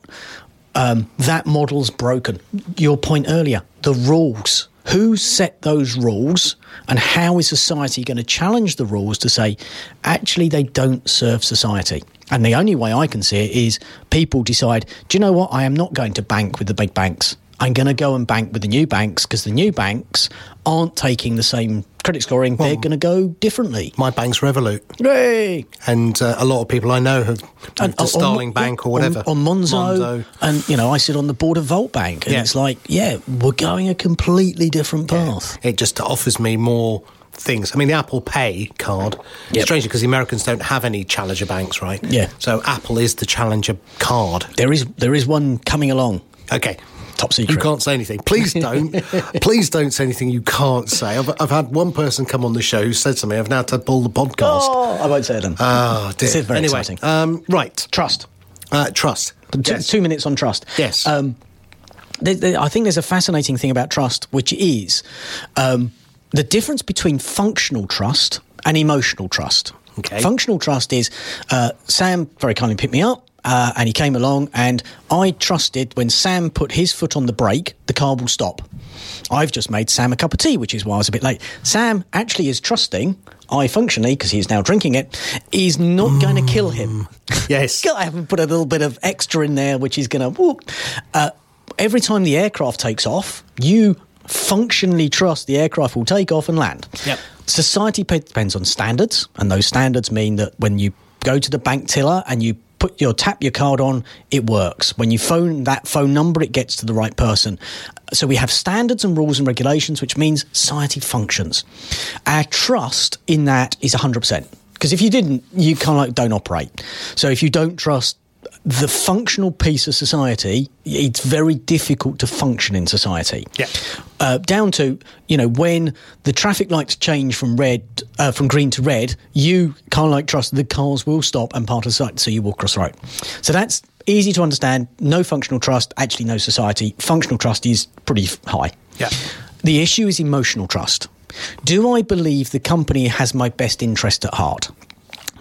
Um, that model's broken. Your point earlier, the rules who set those rules and how is society going to challenge the rules to say actually they don't serve society. And the only way i can see it is people decide do you know what? I am not going to bank with the big banks. I'm going to go and bank with the new banks because the new banks aren't taking the same credit scoring well, they're going to go differently my bank's revolut Yay! and uh, a lot of people i know have moved to starling bank or whatever on, on monzo, monzo, and you know i sit on the board of volt bank and yeah. it's like yeah we're going a completely different path yeah. it just offers me more things. I mean, the Apple Pay card, yep. strangely, because the Americans don't have any challenger banks, right? Yeah. So Apple is the challenger card. There is there is one coming along. Okay top secret. You can't say anything. Please don't. please don't say anything you can't say. I've, I've had one person come on the show who said to me, I've now had to pull the podcast. Oh, I won't say them. Oh, dear. This is very anyway, exciting. Um, right. Trust. Uh, trust. Yes. Two minutes on trust. Yes. Um, I think there's a fascinating thing about trust, which is um, the difference between functional trust and emotional trust. Okay. Functional trust is uh, Sam very kindly picked me up. Uh, and he came along, and I trusted when Sam put his foot on the brake, the car will stop. I've just made Sam a cup of tea, which is why I was a bit late. Sam actually is trusting. I functionally, because he's now drinking it, is not mm. going to kill him. Yes. I haven't put a little bit of extra in there, which is going to. Uh, every time the aircraft takes off, you functionally trust the aircraft will take off and land. Yep. Society depends on standards, and those standards mean that when you go to the bank tiller and you put your tap your card on, it works. When you phone that phone number, it gets to the right person. So we have standards and rules and regulations, which means society functions. Our trust in that is 100%. Because if you didn't, you kind of like don't operate. So if you don't trust the functional piece of society, it's very difficult to function in society. Yeah. Uh, down to you know when the traffic lights change from red uh, from green to red, you can't like trust the cars will stop and part of the sight, so you walk across the road. So that's easy to understand. No functional trust, actually no society. Functional trust is pretty high. Yeah. The issue is emotional trust. Do I believe the company has my best interest at heart?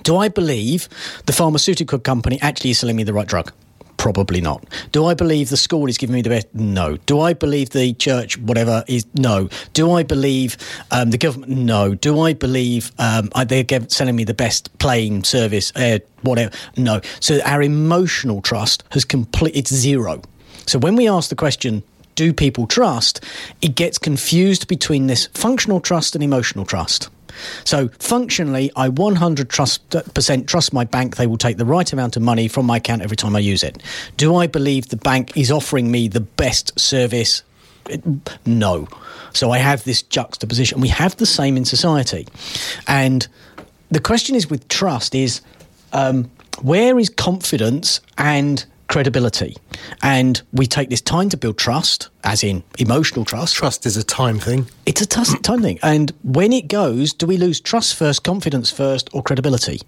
Do I believe the pharmaceutical company actually is selling me the right drug? Probably not. Do I believe the school is giving me the best? No. Do I believe the church, whatever, is no? Do I believe um, the government? No. Do I believe um, they're selling me the best plane service, uh, whatever? No. So our emotional trust has complete. It's zero. So when we ask the question, do people trust? It gets confused between this functional trust and emotional trust. So functionally, I 100% trust, trust my bank they will take the right amount of money from my account every time I use it. Do I believe the bank is offering me the best service? No. So I have this juxtaposition. We have the same in society. And the question is with trust is um, where is confidence and credibility. And we take this time to build trust, as in emotional trust. Trust is a time thing. It's a t- time thing. And when it goes, do we lose trust first, confidence first, or credibility?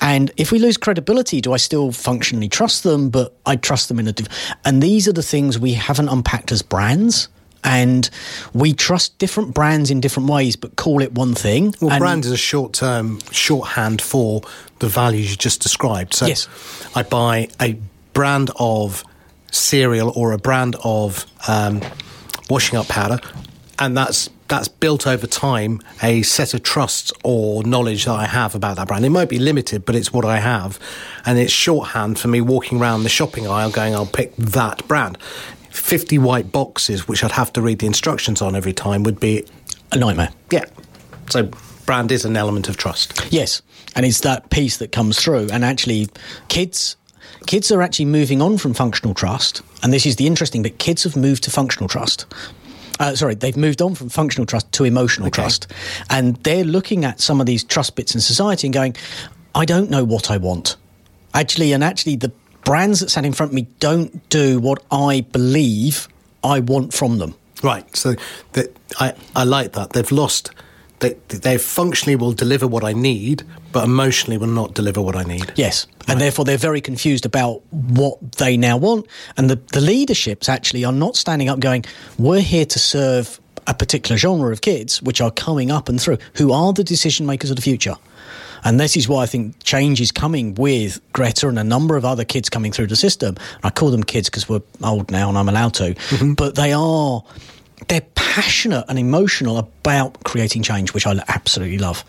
And if we lose credibility, do I still functionally trust them, but I trust them in a. Div- and these are the things we haven't unpacked as brands. And we trust different brands in different ways, but call it one thing. Well, and brand is a short term shorthand for the values you just described. So Yes. I buy a brand of cereal or a brand of um, washing up powder, and that's that's built over time a set of trusts or knowledge that I have about that brand. It might be limited, but it's what I have, and it's shorthand for me walking around the shopping aisle going, "I'll pick that brand." Fifty white boxes, which I'd have to read the instructions on every time, would be a nightmare. yeah. So brand is an element of trust. Yes, and it's that piece that comes through. And actually, kids kids are actually moving on from functional trust. And this is the interesting bit: kids have moved to functional trust. Uh, sorry, they've moved on from functional trust to emotional trust, and they're looking at some of these trust bits in society and going, "I don't know what I want." Actually, and actually, the brands that stand in front of me don't do what I believe I want from them. Right. So that I, I like that. They've lost. They they functionally will deliver what I need, but emotionally will not deliver what I need. Yes. And therefore, they're very confused about what they now want. And the, the leaderships actually are not standing up going, we're here to serve a particular genre of kids which are coming up and through, who are the decision makers of the future. And this is why I think change is coming with Greta and a number of other kids coming through the system. I call them kids because we're old now and I'm allowed to. Mm-hmm. But they are, they're passionate and emotional about creating change, which I absolutely love.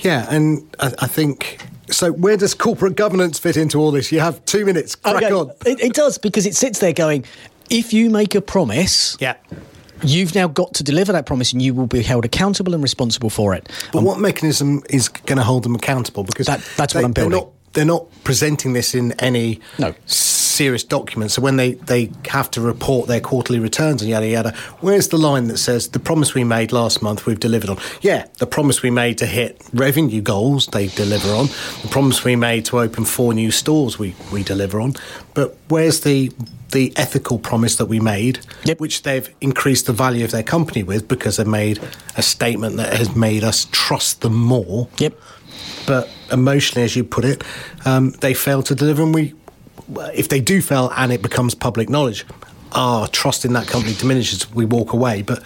Yeah, and I, I think so. Where does corporate governance fit into all this? You have two minutes. Crack Okay, on. It, it does because it sits there going, if you make a promise, Yeah. you've now got to deliver that promise and you will be held accountable and responsible for it. But um, what mechanism is going to hold them accountable? Because That- that's what I'm they're building. not, they're not presenting this in any No. Serious document. So when they, they have to report their quarterly returns and yada yada, where's the line that says the promise we made last month we've delivered on? Yeah, the promise we made to hit revenue goals they deliver on. The promise we made to open four new stores we, we deliver on. But where's the the ethical promise that we made, Yep. which they've increased the value of their company with because they've made a statement that has made us trust them more Yep. but emotionally, as you put it, um, they fail to deliver. And we, if they do fail and it becomes public knowledge, our trust in that company diminishes. We walk away. But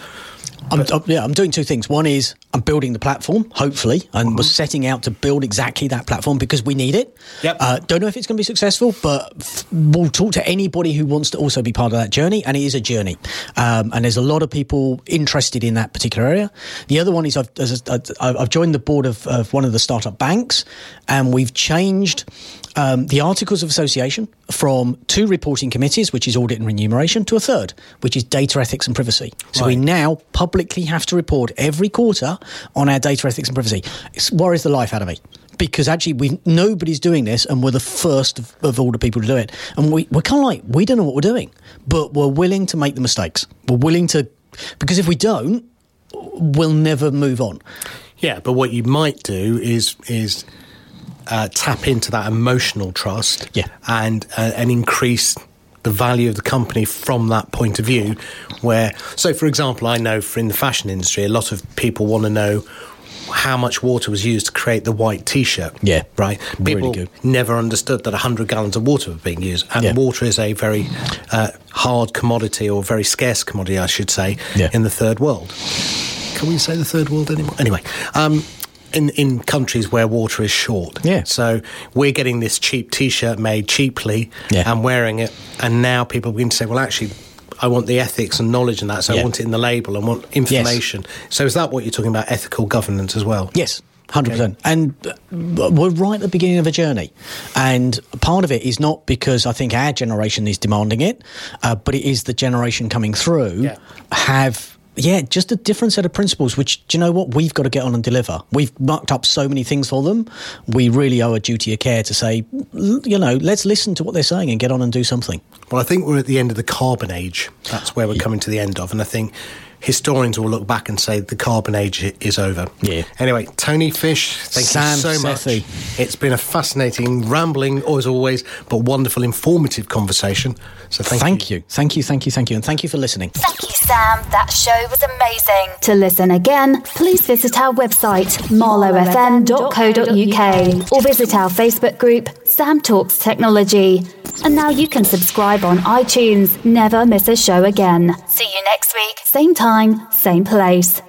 I'm, I'm- yeah, I'm doing two things. One is I'm building the platform, hopefully, and Mm-hmm. we're setting out to build exactly that platform because we need it. Yep. Uh, don't know if it's going to be successful, but f- we'll talk to anybody who wants to also be part of that journey, and it is a journey. Um, and there's a lot of people interested in that particular area. The other one is I've, as I- I've I've joined the board of, of one of the startup banks, and we've changed um, the articles of association from two reporting committees, which is audit and remuneration, to a third, which is data ethics and privacy. So we now publicly have to report every quarter on our data ethics and privacy. It worries the life out of me because actually we nobody's doing this and we're the first of, of all the people to do it. And we, we're kind of like, we don't know what we're doing, but we're willing to make the mistakes. We're willing to, because if we don't, we'll never move on. yeah, but what you might do is is uh, tap into that emotional trust, Yeah. and uh, and increase the value of the company from that point of view. Where, so for example, I know for in the fashion industry, a lot of people want to know how much water was used to create the white T-shirt. Yeah. right. Really People good. never understood that 100 gallons of water were being used, and Yeah. water is a very uh, hard commodity or very scarce commodity, I should say, Yeah. in the third world. Can we say the third world anymore? Anyway, um, in in countries where water is short, Yeah. So we're getting this cheap T-shirt made cheaply Yeah. and wearing it, and now people begin to say, well, actually. I want the ethics and knowledge in that, so Yeah. I want it in the label. I want information. So, is that what you're talking about? Ethical governance as well? Yes. Hundred percent, and uh, we're right at the beginning of a journey, and part of it is not because I think our generation is demanding it, uh, but it is the generation coming through Yeah. have yeah just a different set of principles. Which do you know what we've got to get on and deliver. We've mucked up so many things for them. We really owe a duty of care to say, you know, let's listen to what they're saying and get on and do something. Well, I think we're at the end of the carbon age. That's where we're coming to the end of. And I think historians will look back and say the carbon age is over. Yeah. Anyway, Tony Fish, thank Sam you so Sethi. much. It's been a fascinating, rambling, as always, but wonderful, informative conversation. So thank, Thank you. Thank you, thank you, thank you. And thank you for listening. Thank you, Sam. That show was amazing. To listen again, please visit our website, marlowfm.co.uk, or visit our Facebook group, Sam Talks Technology. And now you can subscribe on iTunes. Never miss a show again. See you next week. Same time, same place.